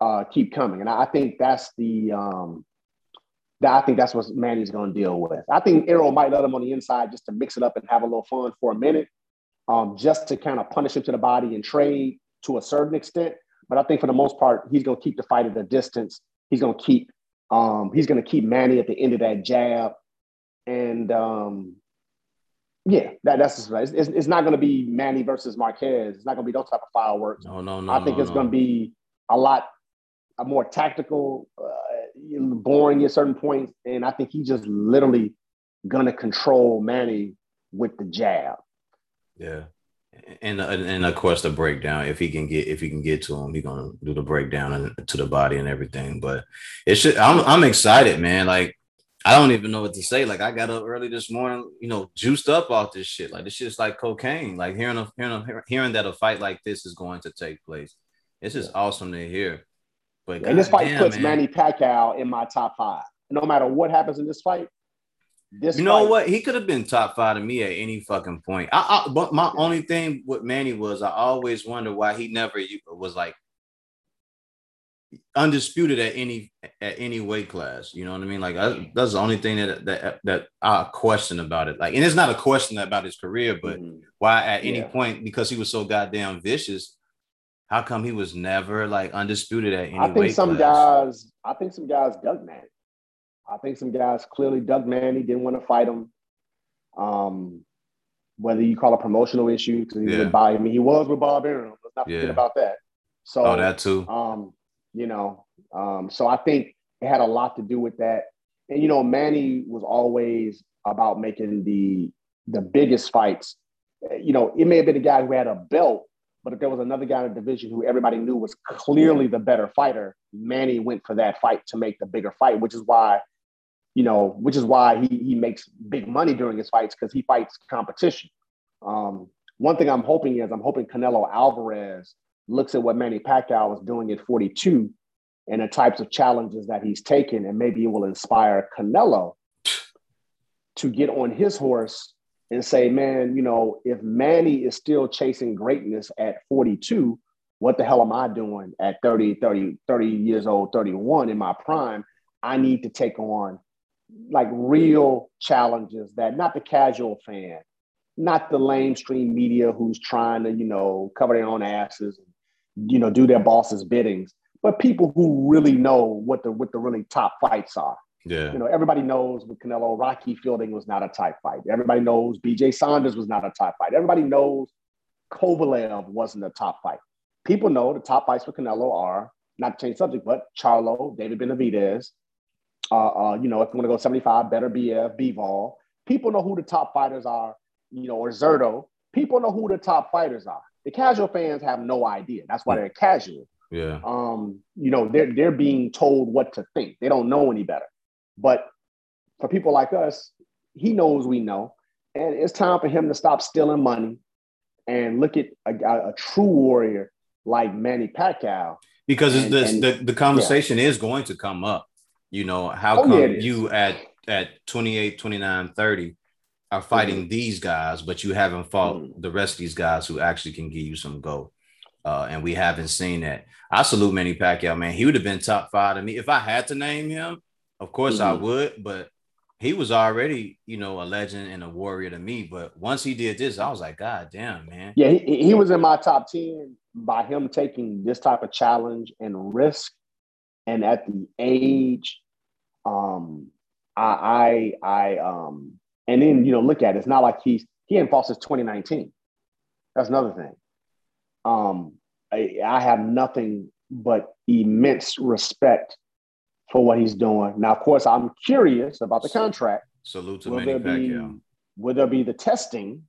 Speaker 2: uh, keep coming. And I, think that's the um, that I think that's what Manny's going to deal with. I think Errol might let him on the inside just to mix it up and have a little fun for a minute, um, just to kind of punish him to the body and trade to a certain extent. But I think for the most part, he's going to keep the fight at a distance. He's going to keep um, he's going to keep Manny at the end of that jab, and um, yeah, that, that's just right. It's, it's not going to be Manny versus Marquez. It's not going to be those type of fireworks.
Speaker 1: No, no, no.
Speaker 2: I think
Speaker 1: no,
Speaker 2: it's
Speaker 1: no.
Speaker 2: going to be a lot a more tactical, uh, boring at certain points, and I think he's just literally going to control Manny with the jab.
Speaker 1: Yeah and and of course the breakdown if he can get if he can get to him he's gonna do the breakdown and to the body and everything. But it should i'm, I'm excited man. Like i don't even know what to say. Like i got up early this morning you know juiced up off this shit. Like this shit's like cocaine. Like hearing a, hearing a, hearing that a fight like this is going to take place. It's just awesome to hear. But
Speaker 2: and this fight
Speaker 1: damn,
Speaker 2: puts
Speaker 1: man.
Speaker 2: manny pacquiao in my top five. No matter what happens in this fight this
Speaker 1: you know what? He could have been top five to me at any fucking point. I, I but my only thing with Manny was I always wonder why he never was like undisputed at any at any weight class. You know what I mean? Like I, that's the only thing that that that I question about it. Like, and it's not a question about his career, but
Speaker 2: Mhm.
Speaker 1: why at any
Speaker 2: Yeah.
Speaker 1: point because he was so goddamn vicious. How come he was never like undisputed at any
Speaker 2: I think some
Speaker 1: class?
Speaker 2: guys, I think some guys dug Manny. I think some guys clearly Doug Manny, didn't want to fight him. Um, whether you call it promotional issue, because he
Speaker 1: Yeah.
Speaker 2: with Bob, I mean, he was with Bob Arum. Let's not forget
Speaker 1: Yeah.
Speaker 2: about that. So,
Speaker 1: Oh, that too.
Speaker 2: um, you know, um, so I think it had a lot to do with that. And you know, Manny was always about making the the biggest fights. You know, it may have been a guy who had a belt, but if there was another guy in the division who everybody knew was clearly the better fighter, Manny went for that fight to make the bigger fight, which is why, you know, which is why he he makes big money during his fights because he fights competition. Um, one thing I'm hoping is I'm hoping Canelo Alvarez looks at what Manny Pacquiao was doing at 42 and the types of challenges that he's taken, and maybe it will inspire Canelo to get on his horse and say, man, you know, if Manny is still chasing greatness at 42, what the hell am I doing at 30, 30, 30 years old, 31 in my prime? I need to take on like real challenges that not the casual fan, not the lamestream media who's trying to, you know, cover their own asses and, you know, do their boss's biddings, but people who really know what the what the really top fights are.
Speaker 1: Yeah.
Speaker 2: You know, everybody knows with Canelo, Rocky Fielding was not a type fight. Everybody knows BJ Saunders was not a top fight. Everybody knows Kovalev wasn't a top fight. People know the top fights for Canelo are not to change subject, but Charlo, David Benavidez. Uh, uh, you know, if you want to go 75, Beterbiev, Bivol. People know who the top fighters are, you know, or Zurdo. People know who the top fighters are. The casual fans have no idea. That's why they're casual.
Speaker 1: Yeah.
Speaker 2: Um, you know, they're they're being told what to think. They don't know any better. But for people like us, he knows we know. And it's time for him to stop stealing money and look at a, a true warrior like Manny Pacquiao.
Speaker 1: Because and, the, and, the, the conversation yeah. is going to come up. You know, how oh, come yeah, you at at 28, 29, 30 are fighting mm-hmm. these guys, but you haven't fought mm-hmm. the rest of these guys who actually can give you some go. Uh, and we haven't seen that. I salute Manny Pacquiao, man. He would have been top five to me if I had to name him. Of course, mm-hmm. I would, but he was already, you know, a legend and a warrior to me. But once he did this, I was like, God damn, man.
Speaker 2: Yeah, he, he was in my top 10 by him taking this type of challenge and risk. And at the age, um, I, I, I, um, and then, you know, look at it. It's not like he's, he ain't fought since 2019. That's another thing. Um, I, I have nothing but immense respect for what he's doing. Now, of course, I'm curious about the contract.
Speaker 1: Salute to will Manny Pacquiao.
Speaker 2: Be, will there be the testing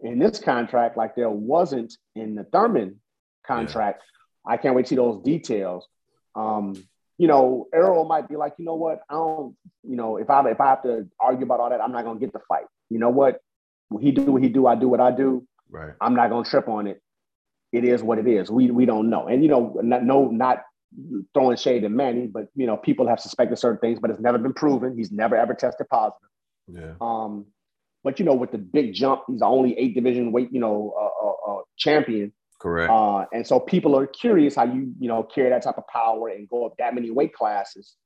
Speaker 2: in this contract like there wasn't in the Thurman contract? Yeah. I can't wait to see those details. Um, you know, Errol might be like, you know what, I don't, you know, if I if I have to argue about all that, I'm not gonna get the fight. You know what? He do what he do, I do what I do.
Speaker 1: Right.
Speaker 2: I'm not gonna trip on it. It is what it is. We we don't know. And you know, not, no, not throwing shade at Manny, but you know, people have suspected certain things, but it's never been proven. He's never ever tested positive.
Speaker 1: Yeah.
Speaker 2: Um, but you know, with the big jump, he's the only eight division weight, you know, uh, uh, uh, champion.
Speaker 1: Correct.
Speaker 2: Uh, and so people are curious how you, you know, carry that type of power and go up that many weight classes.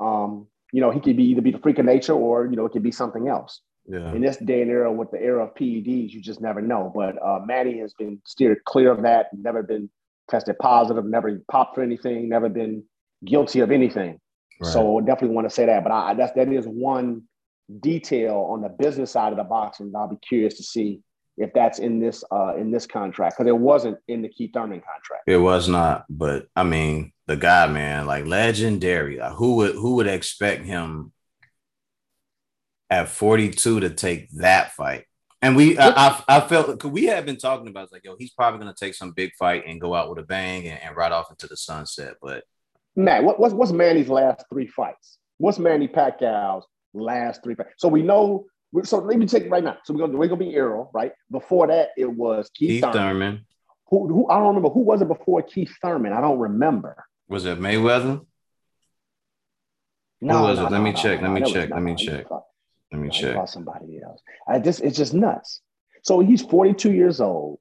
Speaker 2: Um, you know, he could be either be the freak of nature or you know, it could be something else.
Speaker 1: Yeah.
Speaker 2: In this day and era, with the era of PEDs, you just never know. But uh, Manny has been steered clear of that. Never been tested positive, never popped for anything, never been guilty of anything. Right. So definitely want to say that. But I, that's that is one detail on the business side of the boxing. I'll be curious to see if that's in this uh, in this contract because it wasn't in the Keith Thurman contract.
Speaker 1: It was not, but I mean the guy, man, like legendary. Like, who would who would expect him at 42 to take that fight? And we, I, I, I felt could we had been talking about it's like, yo, he's probably to take some big fight and go out with a bang and, and ride off into the sunset. But
Speaker 2: Matt, what, what's what's Manny's last three fights? What's Manny Pacquiao's last three fights? So we know. So let me take it right now. So we're gonna we're gonna be Errol, right? Before that, it was Keith, Keith Thurman. Thurman. Who, who I don't remember who was it before Keith Thurman. I don't remember.
Speaker 1: Was it Mayweather? No, who was no, it? Let no, me no, check. Let me check. Let me check. Let me check.
Speaker 2: About somebody else. I just it's just nuts. So he's 42 years old.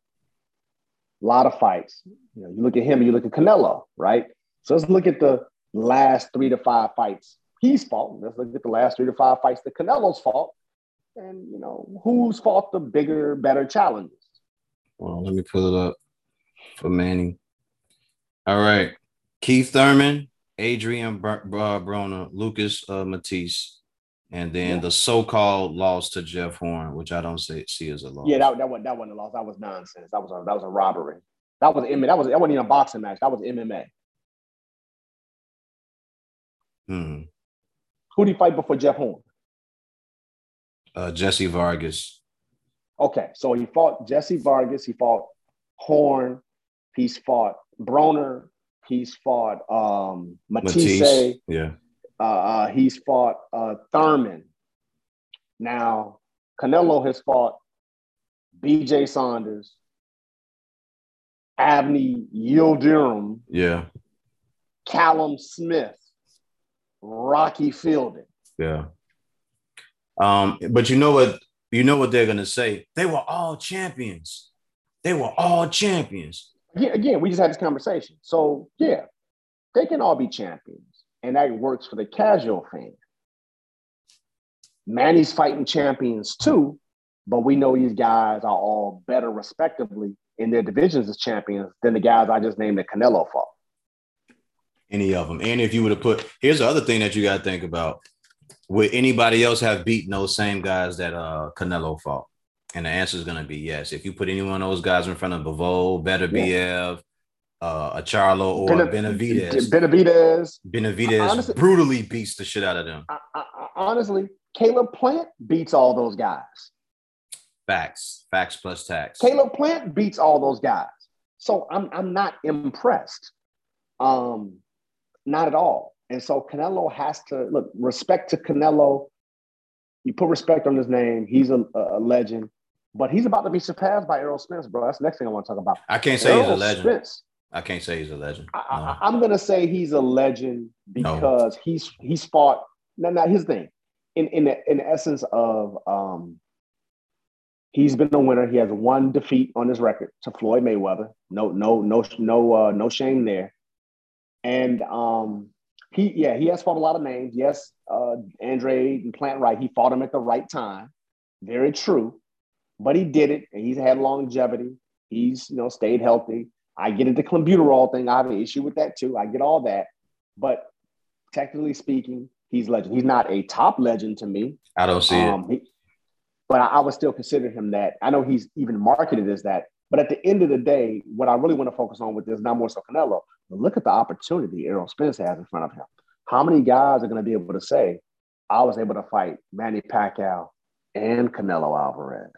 Speaker 2: A lot of fights. You know, you look at him, you look at Canelo, right? So let's look at the last three to five fights he's fought. Let's look at the last three to five fights that Canelo's fought. And you know, who's fought the bigger, better challenges?
Speaker 1: Well, let me pull it up for Manny. All right. Keith Thurman, Adrian Br- uh, Broner, Lucas uh, Matthysse, and then yeah. the so-called loss to Jeff Horn, which I don't see, see as a loss.
Speaker 2: Yeah, that, that wasn't that wasn't a loss. That was nonsense. That was a that was a robbery. That was MMA. That was that wasn't even a boxing match. That was MMA.
Speaker 1: Hmm.
Speaker 2: Who did he fight before Jeff Horn?
Speaker 1: Uh, Jesse Vargas.
Speaker 2: Okay, so he fought Jesse Vargas. He fought Horn. He's fought Broner. He's fought um, Matthysse. Matthysse.
Speaker 1: Yeah.
Speaker 2: Uh, uh, he's fought uh, Thurman. Now, Canelo has fought BJ Saunders, Avni Yildirim,
Speaker 1: yeah,
Speaker 2: Callum Smith, Rocky Fielding.
Speaker 1: Yeah. Um, but you know what? You know what they're gonna say? They were all champions. They were all champions.
Speaker 2: Yeah, again, we just had this conversation. So yeah, they can all be champions and that works for the casual fan. Manny's fighting champions too, but we know these guys are all better respectively in their divisions as champions than the guys I just named that Canelo fought.
Speaker 1: Any of them. And if you would have put, here's the other thing that you got to think about. Would anybody else have beaten those same guys that uh, Canelo fought? And the answer is going to be yes. If you put any one of those guys in front of Bivol, Beterbiev, yeah uh, a Charlo or Benavidez.
Speaker 2: Benavidez.
Speaker 1: Benavidez honestly, brutally beats the shit out of them. I,
Speaker 2: I, honestly, Caleb Plant beats all those guys.
Speaker 1: Facts, facts plus tax.
Speaker 2: Caleb Plant beats all those guys. So I'm I'm not impressed. Um, not at all. And so Canelo has to look respect to Canelo. You put respect on his name. He's a, a legend, but he's about to be surpassed by Errol Spence, bro. That's the next thing I want to talk about.
Speaker 1: I can't say Errol he's a legend. Spence, I can't say he's a legend. No.
Speaker 2: I, am gonna say he's a legend because no. he's he's fought. Now, now the thing. In in the, in the essence of um, he's been a winner. He has one defeat on his record to Floyd Mayweather. No no no no uh, no shame there. And um, he yeah he has fought a lot of names. Yes, uh, Andre and Plant Right. He fought him at the right time. Very true, but he did it, and he's had longevity. He's you know stayed healthy. I get into clenbuterol thing. I have an issue with that too. I get all that, but technically speaking, he's legend. He's not a top legend to me.
Speaker 1: I don't see um, it. He,
Speaker 2: but I, I would still consider him that. I know he's even marketed as that. But at the end of the day, what I really want to focus on with this, not more so Canelo, but look at the opportunity Errol Spence has in front of him. How many guys are going to be able to say, I was able to fight Manny Pacquiao and Canelo Alvarez?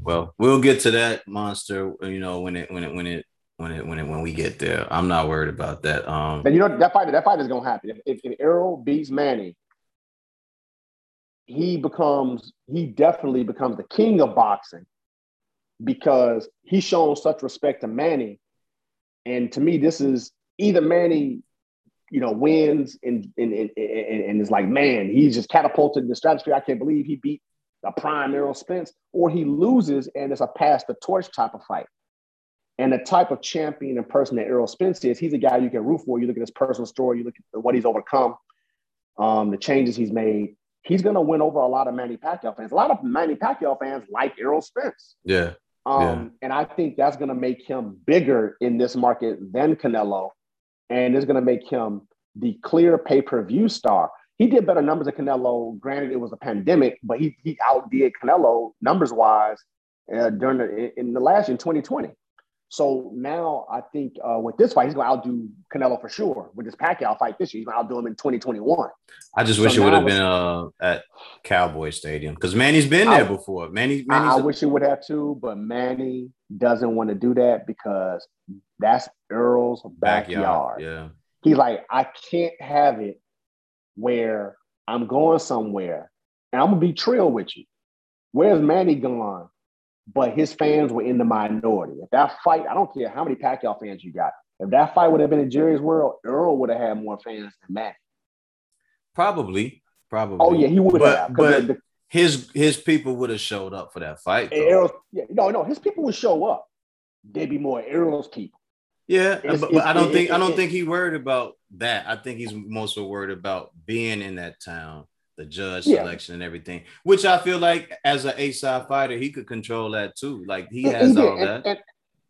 Speaker 1: Well, we'll get to that monster, you know, when it when it when it when it when it when we get there. I'm not worried about that. Um
Speaker 2: and you know that fight that fight is gonna happen. If, if, if Errol beats Manny, he becomes he definitely becomes the king of boxing because he's shown such respect to Manny. And to me, this is either Manny, you know, wins and and, and, and, is like, man, he's just catapulted the stratosphere. I can't believe he beat a prime Errol Spence, or he loses and it's a pass the torch type of fight. And the type of champion and person that Errol Spence is, he's a guy you can root for. You look at his personal story, you look at what he's overcome, um, the changes he's made. He's going to win over a lot of Manny Pacquiao fans. A lot of Manny Pacquiao fans like Errol Spence.
Speaker 1: Yeah.
Speaker 2: Um, yeah. And I think that's going to make him bigger in this market than Canelo. And it's going to make him the clear pay per view star. He did better numbers than Canelo. Granted, it was a pandemic, but he, he outdid Canelo numbers wise uh, during the, in the last in 2020. So now I think uh, with this fight, he's going to outdo Canelo for sure. With this Pacquiao fight this year, he's going to outdo him in 2021.
Speaker 1: I just wish so it would have been uh, at Cowboy Stadium because Manny's been there I, before. Manny,
Speaker 2: Manny's I, I wish it would have too, but Manny doesn't want to do that because that's Earl's backyard. backyard.
Speaker 1: Yeah,
Speaker 2: he's like, I can't have it where I'm going somewhere and I'm gonna be trill with you. Where's Manny gone? But his fans were in the minority. If that fight, I don't care how many Pacquiao fans you got, if that fight would have been in Jerry's world, Earl would have had more fans than Matt.
Speaker 1: Probably, probably.
Speaker 2: Oh yeah, he would but, have.
Speaker 1: But the, his his people would have showed up for that fight.
Speaker 2: Errol's, yeah, no, no, his people would show up. They'd be more Earl's people.
Speaker 1: Yeah, it's, but, but I don't think I don't think he worried about that. I think he's mostly worried about being in that town the judge yeah. selection and everything, which I feel like as an A side fighter, he could control that too. Like he has he all and, that.
Speaker 2: And,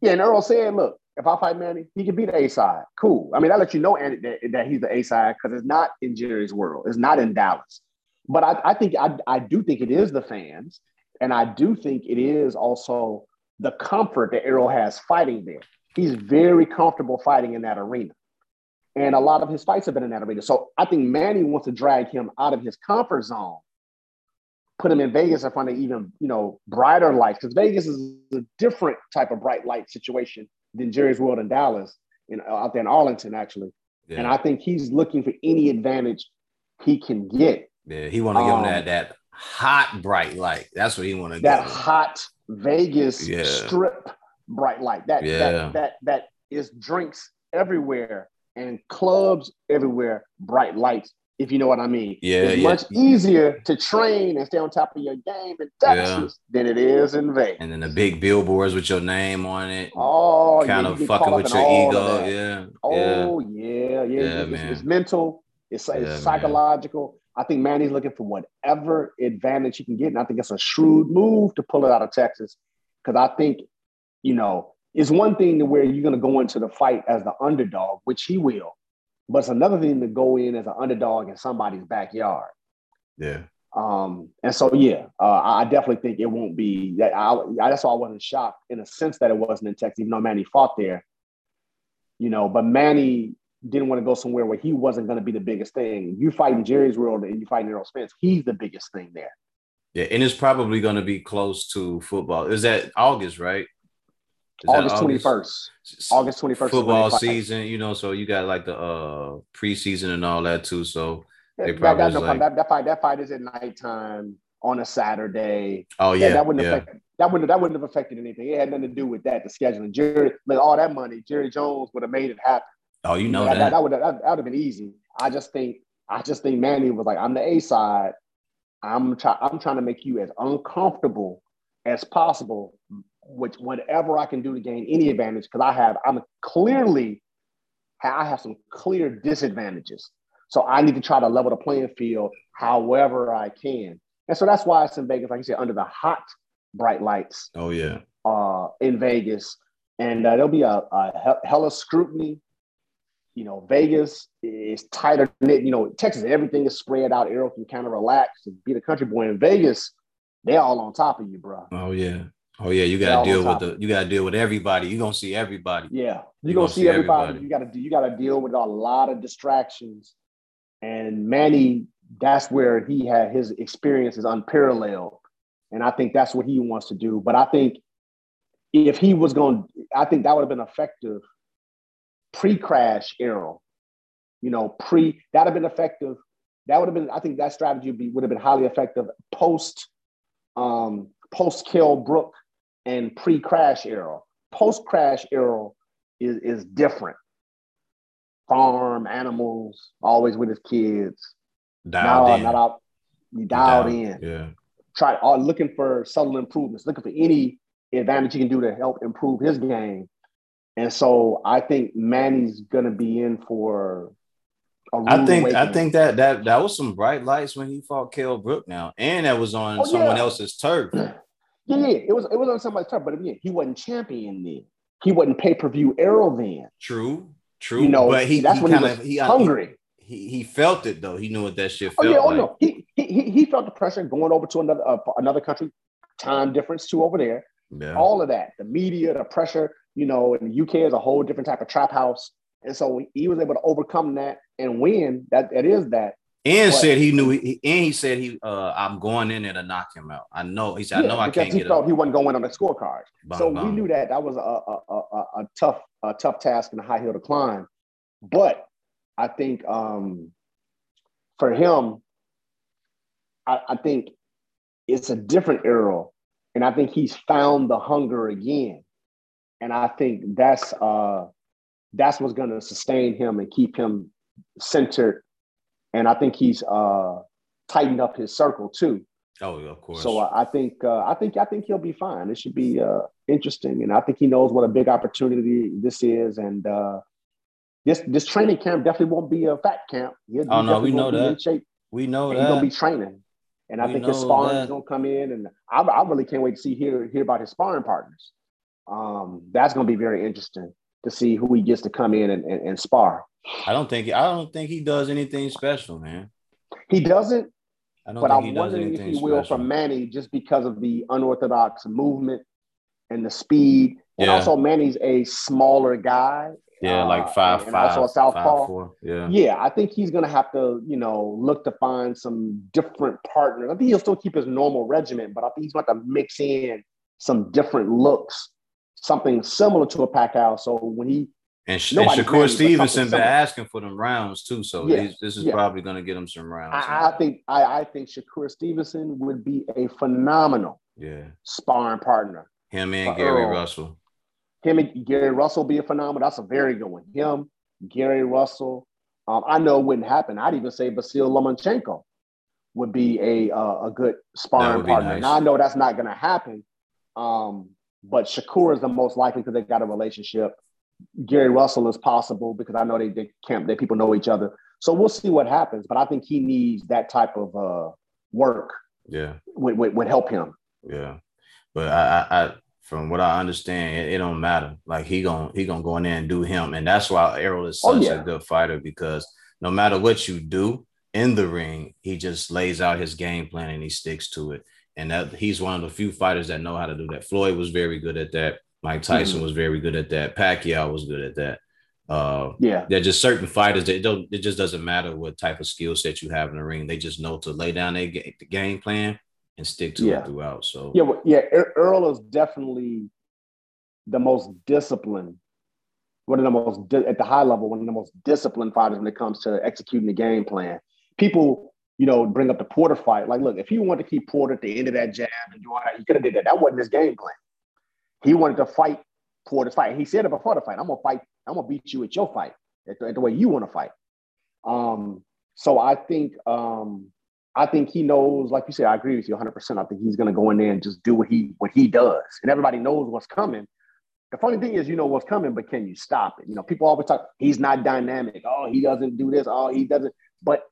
Speaker 2: yeah, and Earl said, look, if I fight Manny, he can be the A side. Cool. I mean, I let you know Andy, that, that he's the A side because it's not in Jerry's world. It's not in Dallas. But I, I think I, I do think it is the fans, and I do think it is also the comfort that Errol has fighting there. He's very comfortable fighting in that arena. And a lot of his fights have been in that. So I think Manny wants to drag him out of his comfort zone, put him in Vegas in front of even, you know, brighter lights. Because Vegas is a different type of bright light situation than Jerry's World in Dallas, you know, out there in Arlington, actually. Yeah. And I think he's looking for any advantage he can get.
Speaker 1: Yeah, he want to um, give him that that hot bright light. That's what he want to do.
Speaker 2: That hot Vegas yeah. strip bright light. That, yeah. that that that is drinks everywhere and clubs everywhere, bright lights, if you know what I mean.
Speaker 1: Yeah,
Speaker 2: it's
Speaker 1: yeah.
Speaker 2: much easier to train and stay on top of your game in Texas yeah. than it is in Vegas.
Speaker 1: And then the big billboards with your name on it.
Speaker 2: Oh,
Speaker 1: kind
Speaker 2: yeah,
Speaker 1: of fucking with your ego. Yeah.
Speaker 2: Oh, yeah, yeah. yeah it's, man. It's, mental, it's, it's psychological. Man. I think Manny's looking for whatever advantage he can get. And I think it's a shrewd move to pull it out of Texas. Because I think, you know, it's one thing to where you're going to go into the fight as the underdog, which he will, but it's another thing to go in as an underdog in somebody's backyard.
Speaker 1: Yeah.
Speaker 2: Um, and so yeah, uh, I definitely think it won't be that. I, that's why I wasn't shocked in a sense that it wasn't in Texas, even though Manny fought there. You know, but Manny didn't want to go somewhere where he wasn't going to be the biggest thing. You fight in Jerry's world and you fight in Errol Spence, he's the biggest thing there.
Speaker 1: Yeah, and it's probably going to be close to football. Is that August, right?
Speaker 2: August twenty first. August twenty first.
Speaker 1: Football season, you know, so you got like the uh preseason and all that too. So
Speaker 2: that, that, like, that, that, fight that fight is at nighttime on a Saturday.
Speaker 1: Oh yeah,
Speaker 2: that wouldn't
Speaker 1: yeah.
Speaker 2: affect that wouldn't that wouldn't have affected anything. It had nothing to do with that. The scheduling, Jerry, like all that money, Jerry Jones would have made it happen.
Speaker 1: Oh, you know
Speaker 2: that. That, that would have, that, would have been easy. I just think I just think Manny was like, I'm the A side. I'm trying I'm trying to make you as uncomfortable as possible, which whatever I can do to gain any advantage, because I have I'm clearly I have some clear disadvantages. So I need to try to level the playing field however I can. And so that's why it's in Vegas, like you said, under the hot bright lights.
Speaker 1: Oh yeah.
Speaker 2: Uh, in Vegas, and uh, there'll be a, a hella scrutiny. You know, Vegas is tighter knit. You know, Texas, everything is spread out. Errol can kind of relax and be the country boy. In Vegas, they're all on top of you, bro.
Speaker 1: Oh yeah. Oh yeah, you gotta deal with the you gotta deal with everybody. You're gonna see everybody.
Speaker 2: Yeah, you're, you gonna, see everybody. everybody. You gotta you gotta deal with a lot of distractions. And Manny, that's where he had his experience is unparalleled. And I think that's what he wants to do. But I think if he was going, I think that would have been effective pre-crash era. You know, pre that'd have been effective. That would have been, I think that strategy would, be, would have been highly effective post um, post Kell Brook and pre-crash era. Post-crash era is, is different. Farm, animals, always with his kids.
Speaker 1: Dialed
Speaker 2: now,
Speaker 1: in.
Speaker 2: Not out, you dialed, dialed in.
Speaker 1: Yeah.
Speaker 2: Try uh, looking for subtle improvements, looking for any advantage he can do to help improve his game. And so I think Manny's gonna be in for
Speaker 1: I think awakening. I think that that that was some bright lights when he fought Kell Brook now, and that was on oh, someone yeah. else's turf.
Speaker 2: Yeah, yeah, it was it was on somebody's turf, but again, he wasn't champion then. He wasn't pay per view Errol then.
Speaker 1: True, true. You know, but he
Speaker 2: that's
Speaker 1: he
Speaker 2: when he was he, hungry.
Speaker 1: He, he felt it though. He knew what that shit felt.
Speaker 2: Oh yeah, oh
Speaker 1: like.
Speaker 2: no, he, he he felt the pressure going over to another uh, another country, time difference too over there. Yeah. All of that, the media, the pressure. You know, in the UK is a whole different type of trap house, and so he was able to overcome that and win. That it is that.
Speaker 1: And said he knew, he, and he said he, uh, I'm going in there to knock him out. I know. He said, yeah, I know I can't
Speaker 2: he
Speaker 1: get.
Speaker 2: felt
Speaker 1: up.
Speaker 2: he wasn't going on the scorecard, so we knew that that was a a, a, a tough a tough task and a high hill to climb. But I think um, for him, I, I think it's a different era, and I think he's found the hunger again, and I think that's uh, that's what's going to sustain him and keep him centered and I think he's uh, tightened up his circle too.
Speaker 1: Oh, of course.
Speaker 2: So uh, I think uh, I think I think he'll be fine. It should be uh, interesting, and I think he knows what a big opportunity this is. And uh, this this training camp definitely won't be a fat camp.
Speaker 1: He'll, oh no, we know that. Shape, we know that
Speaker 2: he's gonna be training, and I we think his sparring is gonna come in, and I, I really can't wait to see hear hear about his sparring partners. Um, that's gonna be very interesting to see who he gets to come in and, and, and spar.
Speaker 1: I don't think I don't think he does anything special, man.
Speaker 2: He doesn't. I don't but I'm wondering if he will special. from Manny just because of the unorthodox movement and the speed. And yeah. also Manny's a smaller guy.
Speaker 1: Yeah, uh, like five, and five, also a southpaw.
Speaker 2: Yeah, yeah. I think he's gonna have to, you know, look to find some different partners. I think he'll still keep his normal regiment, but I think he's going to mix in some different looks, something similar to a Pacquiao. So when he
Speaker 1: and, Sh- and Shakur Stevenson been asking for them rounds too, so yeah, this is yeah. probably going to get him some rounds.
Speaker 2: I, I think I, I, think Shakur Stevenson would be a phenomenal
Speaker 1: yeah
Speaker 2: sparring partner.
Speaker 1: Him and Gary Earl. Russell.
Speaker 2: Him and Gary Russell be a phenomenal. That's a very good one. Him, Gary Russell. Um, I know it wouldn't happen. I'd even say Vasyl Lomachenko would be a uh, a good sparring partner. Nice. Now I know that's not going to happen, um, but Shakur is the most likely because they got a relationship. Gary Russell is possible because I know they, they camp, that people know each other. So we'll see what happens. But I think he needs that type of uh, work.
Speaker 1: Yeah,
Speaker 2: would, would, would help him.
Speaker 1: Yeah, but I, I, I from what I understand, it, it, don't matter. Like he gonna he gonna go in there and do him, and that's why Errol is oh, such oh, yeah. a good fighter because no matter what you do in the ring, he just lays out his game plan and he sticks to it. And that he's one of the few fighters that know how to do that. Floyd was very good at that. Mike Tyson mm-hmm. was very good at that. Pacquiao was good at that. Uh,
Speaker 2: yeah,
Speaker 1: they're just certain fighters that don't. It just doesn't matter what type of skill set you have in the ring. They just know to lay down their ga- the game plan and stick to yeah. it throughout. So
Speaker 2: yeah, well, yeah. Earl is definitely the most disciplined. One of the most di- at the high level, one of the most disciplined fighters when it comes to executing the game plan. people, you know, bring up the Porter fight. Like, look, if he wanted to keep Porter at the end of that jab and do all that, he could have did that. That wasn't his game plan. He wanted to fight for the fight. He said it before the fight. I'm gonna fight. I'm gonna beat you at your fight, at the, at the way you want to fight. Um, so I think um, I think he knows, like you said, I agree with you 100. percent I think he's gonna go in there and just do what he what he does, and everybody knows what's coming. The funny thing is, you know what's coming, but can you stop it? You know, people always talk, he's not dynamic. Oh, he doesn't do this. Oh, he doesn't. But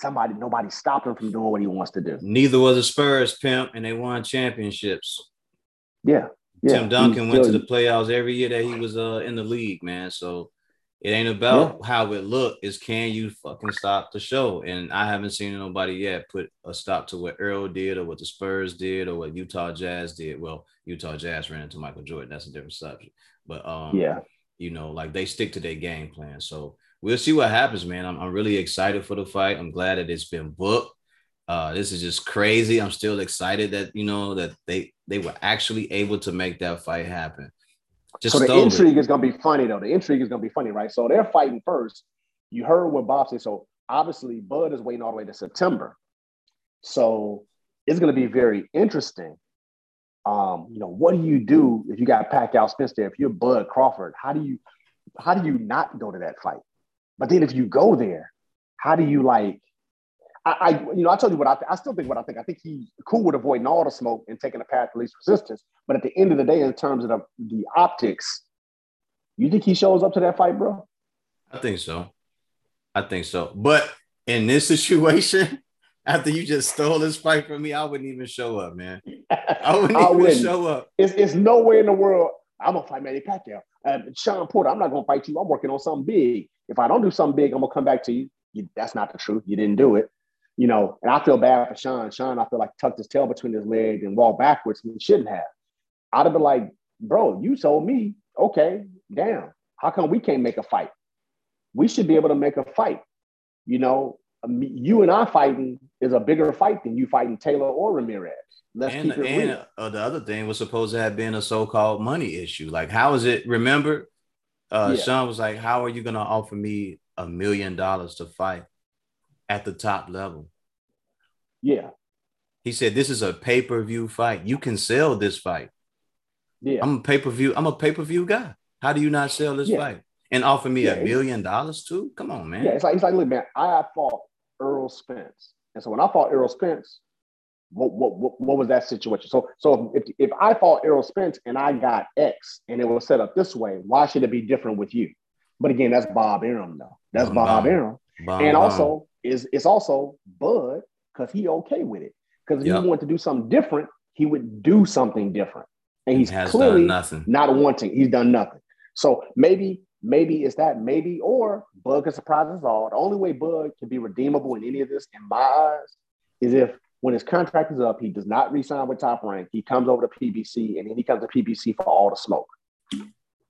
Speaker 2: somebody, nobody stopped him from doing what he wants to do.
Speaker 1: Neither was the Spurs, pimp, and they won championships.
Speaker 2: Yeah.
Speaker 1: Yeah. Tim Duncan went to the playoffs every year that he was uh, in the league, man. So it ain't about yeah. how it looked. Is can you fucking stop the show? And I haven't seen nobody yet put a stop to what Earl did or what the Spurs did or what Utah Jazz did. Well, Utah Jazz ran into Michael Jordan. That's a different subject. But um,
Speaker 2: yeah,
Speaker 1: you know, like they stick to their game plan. So we'll see what happens, man. I'm, I'm really excited for the fight. I'm glad that it's been booked. Uh, this is just crazy. I'm still excited that you know that they they were actually able to make that fight happen.
Speaker 2: Just so the intrigue it. is going to be funny though. The intrigue is going to be funny, right? So they're fighting first. You heard what Bob said. So obviously Bud is waiting all the way to September. So it's going to be very interesting. Um, you know, what do you do if you got Pacquiao Spence there? If you're Bud Crawford, how do you how do you not go to that fight? But then if you go there, how do you like I, I, you know, I told you what I, th- I still think what I think. I think he's cool with avoiding all the smoke and taking the path of least resistance. But at the end of the day, in terms of the, the optics, you think he shows up to that fight, bro?
Speaker 1: I think so. I think so. But in this situation, after you just stole this fight from me, I wouldn't even show up, man. I wouldn't I even wouldn't. show up.
Speaker 2: It's, it's nowhere in the world. I'm gonna fight Manny Pacquiao. Um, Shawn Porter, I'm not gonna fight you. I'm working on something big. If I don't do something big, I'm gonna come back to you. you that's not the truth. You didn't do it you know, and I feel bad for Shawn. Shawn, I feel like tucked his tail between his legs and walked backwards when he shouldn't have. I'd have been like, bro, you told me, okay, damn. How come we can't make a fight? We should be able to make a fight. You know, um, you and I fighting is a bigger fight than you fighting Taylor or Ramirez.
Speaker 1: Let's and, keep it and real. Uh, the other thing was supposed to have been a so-called money issue. Like, how is it? Remember, uh, yeah. Shawn was like, "How are you going to offer me a million dollars to fight?" At the top level.
Speaker 2: Yeah.
Speaker 1: He said, This is a pay per view fight. You can sell this fight.
Speaker 2: Yeah.
Speaker 1: I'm a pay per view. I'm a pay per view guy. How do you not sell this yeah. fight and offer me a million dollars too? Come on, man.
Speaker 2: Yeah, it's like it's like, look, man, I fought Earl Spence, and so when I fought Earl Spence, what what what, what was that situation? So so if if I fought Errol Spence and I got X and it was set up this way, why should it be different with you? But again, that's Bob Arum, though. That's Bob, Bob Arum. Bob, and also, is it's also Bud because he okay with it. Because if yep. he wanted to do something different, he would do something different. And he's he clearly nothing. not wanting. He's done nothing. So maybe, maybe it's that, maybe, or Bud can surprise us all. The only way Bud can be redeemable in any of this, in my eyes, is if when his contract is up, he does not resign with Top Rank. He comes over to PBC, and then he comes to PBC for all the smoke.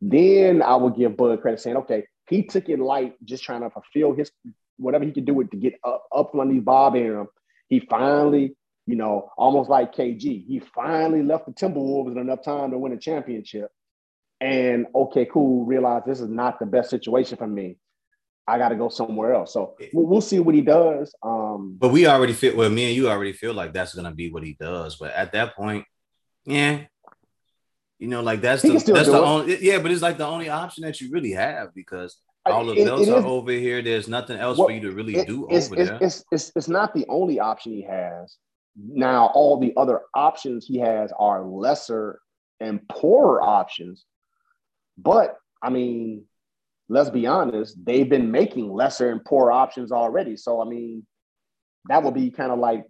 Speaker 2: Then I will give Bud credit, saying, "Okay, he took it light, just trying to fulfill his whatever he could do it to get up up on these Bob Arum. He finally, you know, almost like KG, he finally left the Timberwolves in enough time to win a championship. And okay, cool, realize this is not the best situation for me. I got to go somewhere else. So we'll, we'll, see what he does. Um,
Speaker 1: but we already feel well. Me and you already feel like that's going to be what he does. But at that point, yeah, you know, like that's the, that's the it. only yeah. But it's like the only option that you really have because all the belts are over here. There's nothing else well, for you to really it, do
Speaker 2: it's,
Speaker 1: over
Speaker 2: it's,
Speaker 1: there.
Speaker 2: It's, it's, it's not the only option he has. Now, all the other options he has are lesser and poorer options. But I mean, let's be honest, they've been making lesser and poorer options already. So I mean, that would be kind of like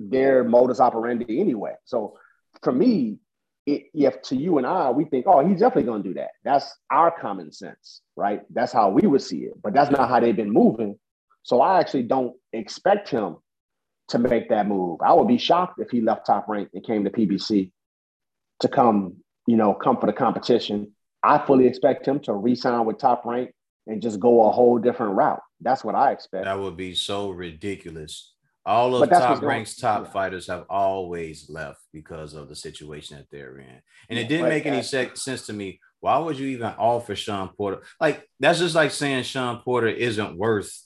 Speaker 2: their modus operandi anyway. So for me, if to you and I, we think, oh, he's definitely going to do that. That's our common sense, right? That's how we would see it. But that's not how they've been moving. So I actually don't expect him to make that move. I would be shocked if he left Top Rank and came to PBC to come, you know, come for the competition. I fully expect him to re-sign with Top Rank and just go a whole different route. That's what I expect.
Speaker 1: That would be so ridiculous all of top ranks top yeah. fighters have always left because of the situation that they're in. And it didn't make any sense to me. Why would you even offer Shawn Porter? Like, that's just like saying Shawn Porter isn't worth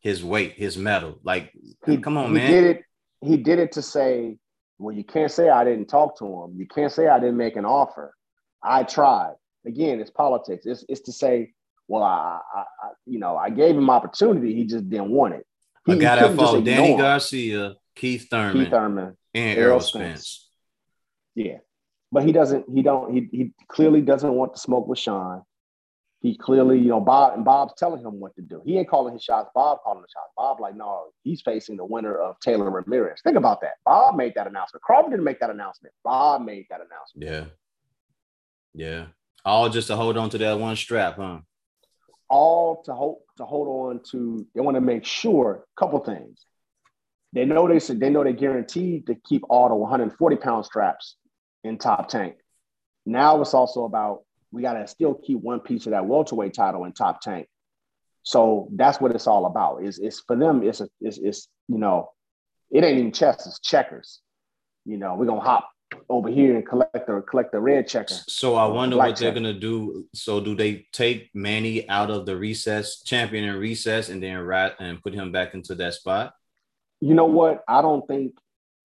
Speaker 1: his weight, his medal. Like, he, come on,
Speaker 2: he
Speaker 1: man.
Speaker 2: Did it, he did it to say, well, you can't say I didn't talk to him. You can't say I didn't make an offer. I tried. Again, it's politics. It's, it's to say, well, I, I, I you know, I gave him opportunity. He just didn't want it. He,
Speaker 1: I got to follow Danny Garcia, Keith Thurman,
Speaker 2: Keith Thurman,
Speaker 1: and Errol Spence. Spence.
Speaker 2: Yeah, but he doesn't. He don't. He he clearly doesn't want to smoke with Shawn. He clearly, you know, Bob and Bob's telling him what to do. He ain't calling his shots. Bob calling the shots. Bob like, no, he's facing the winner of Taylor Ramirez. Think about that. Bob made that announcement. Crawford didn't make that announcement. Bob made that announcement.
Speaker 1: Yeah, yeah. All just to hold on to that one strap, huh?
Speaker 2: All to hold to hold on to. They want to make sure. a Couple things. They know they said they know they guaranteed to keep all the 140 pound straps in Top Rank. Now it's also about we got to still keep one piece of that welterweight title in Top Rank. So that's what it's all about. Is it's for them. It's a, it's, it's you know, it ain't even chess. It's checkers. You know, we're gonna hop over here and collect the collect the red checker.
Speaker 1: So I wonder what they're checker. gonna do. So do they take Manny out of the recess champion in recess and then rat and put him back into that spot?
Speaker 2: You know what? I don't think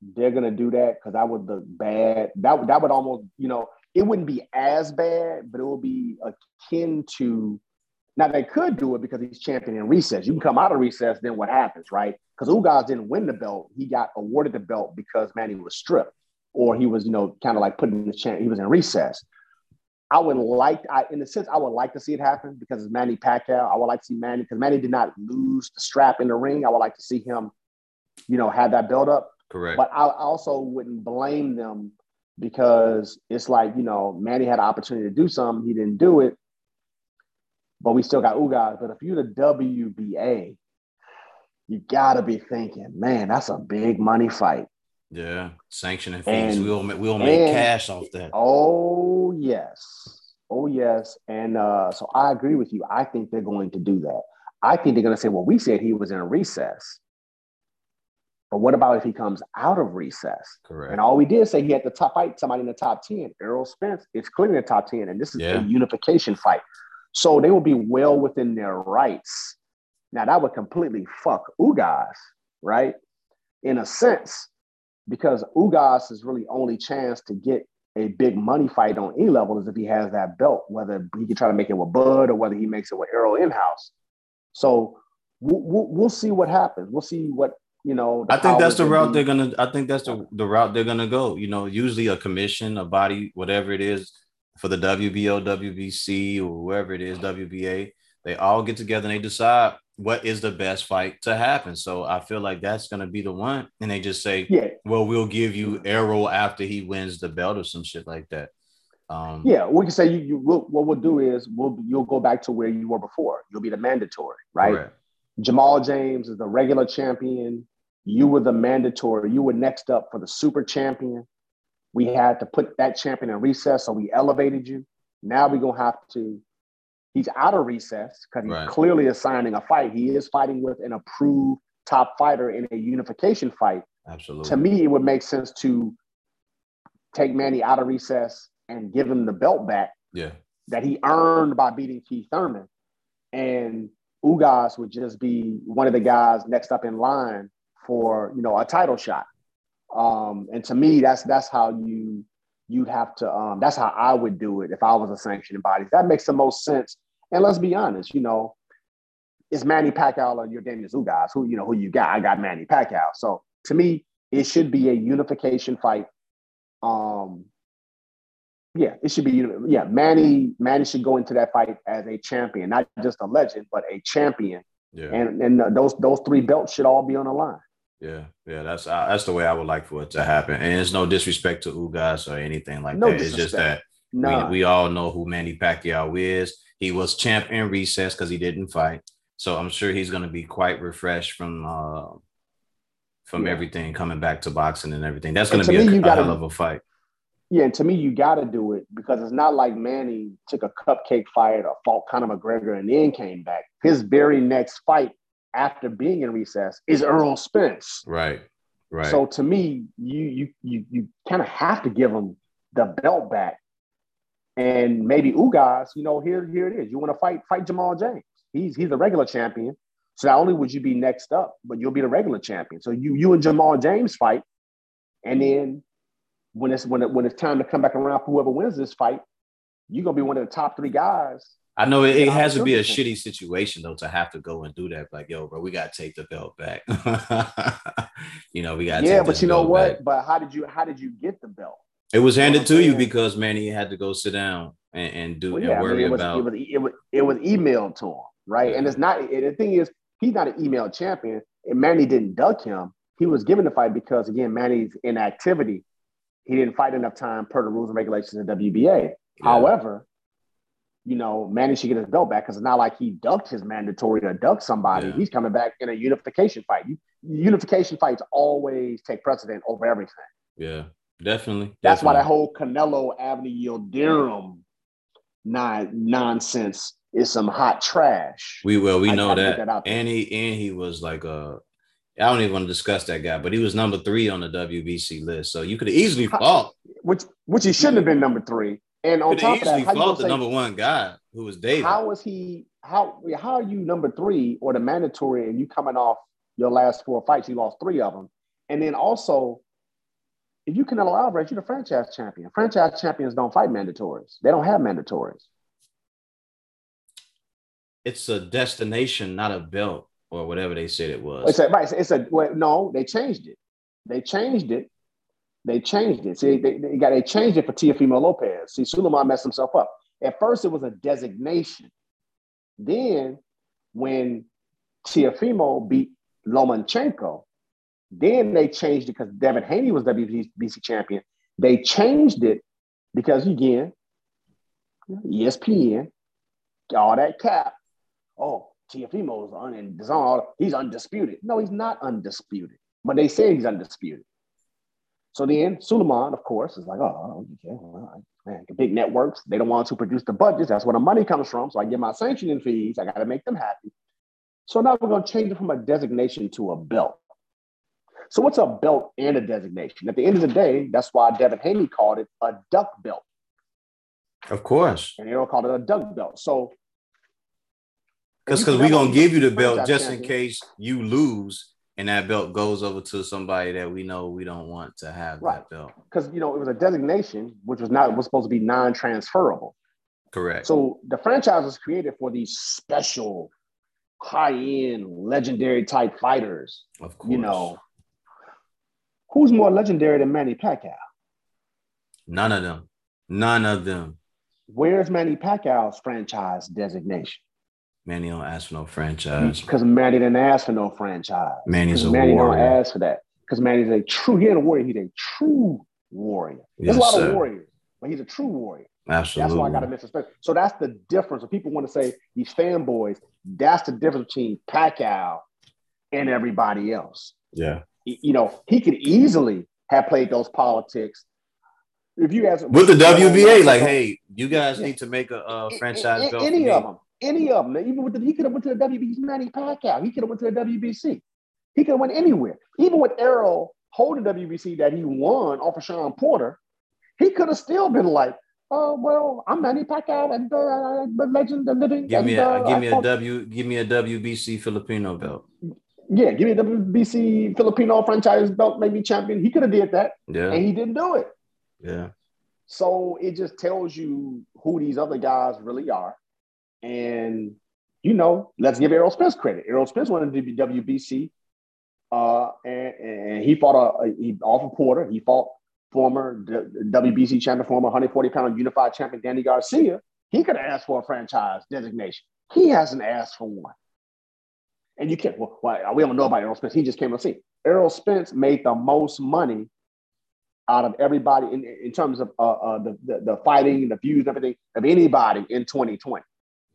Speaker 2: they're gonna do that because that would look bad. That that would almost you know it wouldn't be as bad, but it will be akin to. Now they could do it because he's champion in recess. You can come out of recess, then what happens, right? Because Ugas didn't win the belt; he got awarded the belt because Manny was stripped, or he was, you know, kind of like putting in the champ. He was in recess. I would like, I, in a sense, I would like to see it happen because it's Manny Pacquiao. I would like to see Manny because Manny did not lose the strap in the ring. I would like to see him, you know, have that build up.
Speaker 1: Correct.
Speaker 2: But I also wouldn't blame them because it's like, you know, Manny had an opportunity to do something, he didn't do it, but we still got Ugas. But if you're the WBA, you gotta be thinking, man, that's a big money fight.
Speaker 1: Yeah, sanctioning fees. And, we'll we'll make and, cash off that.
Speaker 2: Oh yes, oh yes, and uh, so I agree with you. I think they're going to do that. I think they're going to say, well, we said he was in a recess. But what about if he comes out of recess?
Speaker 1: Correct.
Speaker 2: And all we did say he had to top fight somebody in the top 10. Errol Spence is clearly in the top 10, and this is yeah. a unification fight. So they will be well within their rights. Now that would completely fuck Ugas, right? In a sense, because Ugas' is really only chance to get a big money fight on any level is if he has that belt, whether he can try to make it with Bud or whether he makes it with Errol in house. So we'll, we'll, see what happens. We'll see what you know.
Speaker 1: I think that's the route they're gonna. I think that's the the route they're gonna go. You know, usually a commission, a body, whatever it is, for the WBO, WBC, or whoever it is, WBA, they all get together and they decide what is the best fight to happen. So I feel like that's gonna be the one, and they just say,
Speaker 2: yeah,
Speaker 1: well, we'll give you Errol after he wins the belt or some shit like that. Um,
Speaker 2: yeah, we can say you. you we'll, what we'll do is we'll you'll go back to where you were before. You'll be the mandatory, right? Correct. Jamal James is the regular champion. You were the mandatory. You were next up for the super champion. We had to put that champion in recess, so we elevated you. Now we're gonna have to. He's out of recess because he's right. clearly assigning a fight. He is fighting with an approved top fighter in a unification fight.
Speaker 1: Absolutely.
Speaker 2: To me, it would make sense to take Manny out of recess and give him the belt back.
Speaker 1: Yeah.
Speaker 2: That he earned by beating Keith Thurman. And Ugas would just be one of the guys next up in line for you know a title shot. Um, and to me, that's that's how you you'd have to. Um, that's how I would do it if I was a sanctioning body. That makes the most sense. And let's be honest, you know, it's Manny Pacquiao or your Daniel Ugas. Who you know who you got? I got Manny Pacquiao. So to me, it should be a unification fight. Um, yeah, it should be. Yeah, Manny Manny should go into that fight as a champion, not just a legend, but a champion.
Speaker 1: Yeah.
Speaker 2: And and those those three belts should all be on the line.
Speaker 1: Yeah, yeah, that's uh, that's the way I would like for it to happen. And it's no disrespect to Ugas or anything like no that. Disrespect. It's just that nah. we, we all know who Manny Pacquiao is. He was champ in recess because he didn't fight. So I'm sure he's going to be quite refreshed from uh, from yeah. everything coming back to boxing and everything. That's going to be a, a gotta, hell of a fight.
Speaker 2: Yeah, and to me, you got to do it because it's not like Manny took a cupcake fight or fought Conor McGregor and then came back. His very next fight after being in recess is Errol Spence.
Speaker 1: Right. Right.
Speaker 2: So to me, you you you you kind of have to give him the belt back. And maybe Ugas, you know, here here it is. You want to fight fight Jamal James. He's he's a regular champion. So not only would you be next up, but you'll be the regular champion. So you you and Jamal James fight, and then when it's when it, when it's time to come back around for whoever wins this fight, you're gonna be one of the top three guys.
Speaker 1: I know it, it has to be a shitty situation though to have to go and do that. Like, yo, bro, we gotta take the belt back. you know, we got to
Speaker 2: yeah, but you know what? Back. But how did you how did you get the belt?
Speaker 1: It was handed to you because Manny had to go sit down and, and do well, yeah, and worry I mean, it
Speaker 2: was,
Speaker 1: about.
Speaker 2: It was, it was it was emailed to him, right? Yeah. And it's not. The thing is, he's not an email champion, and Manny didn't duck him. He was given the fight because again, Manny's inactivity. He didn't fight enough time per the rules and regulations of WBA. Yeah. However, you know, Manny should get his belt back because it's not like he ducked his mandatory or ducked somebody. Yeah. He's coming back in a unification fight. unification fights always take precedent over everything.
Speaker 1: Yeah, definitely.
Speaker 2: That's
Speaker 1: definitely.
Speaker 2: why that whole Canelo Avni Yildirim nonsense is some hot trash.
Speaker 1: We will. We I know that. that and he and he was like a. I don't even want to discuss that guy, but he was number three on the WBC list. So you could have easily fought.
Speaker 2: Which which he shouldn't have been number three. And on top of that,
Speaker 1: how fought the say, number one guy who was David.
Speaker 2: How was he? How how are you number three or the mandatory, and you coming off your last four fights? You lost three of them, and then also, if you Canelo Alvarez, you're the franchise champion. Franchise champions don't fight mandatories. They don't have mandatories
Speaker 1: it's a destination, not a belt or whatever they said it was.
Speaker 2: It's a, right. It's a well, no. They changed it. They changed it. They changed it. See, they, they got they changed it for Teofimo Lopez. See, Sulaiman messed himself up. At first, it was a designation. Then, when Teofimo beat Lomachenko, then they changed it because Devin Haney was WBC champion. They changed it because again, ESPN, all that cap, oh, Teofimo is un- he's undisputed. No, he's not undisputed, but they say he's undisputed. So then Sulaiman, of course, is like, oh, okay, well, man, big networks, they don't want to produce the budgets. That's where the money comes from. So I get my sanctioning fees. I got to make them happy. So now we're going to change it from a designation to a belt. So what's a belt and a designation? At the end of the day, that's why Devin Haney called it a duck belt.
Speaker 1: Of course.
Speaker 2: And they all called it a duck belt. So
Speaker 1: because because we're gonna give you the belt just in case you lose and that belt goes over to somebody that we know we don't want to have right. that belt.
Speaker 2: Because you know it was a designation which was not was supposed to be non-transferable.
Speaker 1: Correct.
Speaker 2: So the franchise was created for these special, high-end, legendary type fighters. Of course. You know, who's more legendary than Manny Pacquiao?
Speaker 1: None of them. None of them.
Speaker 2: Where's Manny Pacquiao's franchise designation?
Speaker 1: Manny don't ask for no franchise.
Speaker 2: Because Manny didn't ask for no franchise.
Speaker 1: Manny's a
Speaker 2: Manny
Speaker 1: warrior.
Speaker 2: don't ask for that. Because Manny's a true, he ain't a warrior, he's a true warrior. There's yes, a lot sir. of warriors, but he's a true warrior.
Speaker 1: Absolutely.
Speaker 2: That's why I got to miss respect. So that's the difference. When people want to say these fanboys, that's the difference between Pacquiao and everybody else.
Speaker 1: Yeah.
Speaker 2: You know, he could easily have played those politics. If you ask
Speaker 1: with the WBA, like, hey, you guys need to make a, a franchise.
Speaker 2: Any of them, any of them. Even with the, he could have went to the WBC. Manny Pacquiao. He could have went to the WBC. He could have went anywhere. Even with Errol holding WBC that he won off of Shawn Porter, he could have still been like, "Oh well, I'm Manny Pacquiao and uh, the legend, the living."
Speaker 1: Give me
Speaker 2: a
Speaker 1: uh, give me a W, give me a WBC Filipino belt.
Speaker 2: Yeah, give me a WBC Filipino franchise belt, maybe champion. He could have did that,
Speaker 1: yeah,
Speaker 2: and he didn't do it.
Speaker 1: Yeah.
Speaker 2: So it just tells you who these other guys really are. And, you know, let's give Errol Spence credit. Errol Spence wanted to be WBC, uh, and, and he fought a, he off of Porter. He fought former WBC champion, former 140 pound unified champion Danny Garcia. He could have asked for a franchise designation. He hasn't asked for one. And you can't, well, we don't know about Errol Spence. He just came to see. Errol Spence made the most money out of everybody in, in terms of uh, uh, the, the, the fighting, the views, everything of anybody in 2020.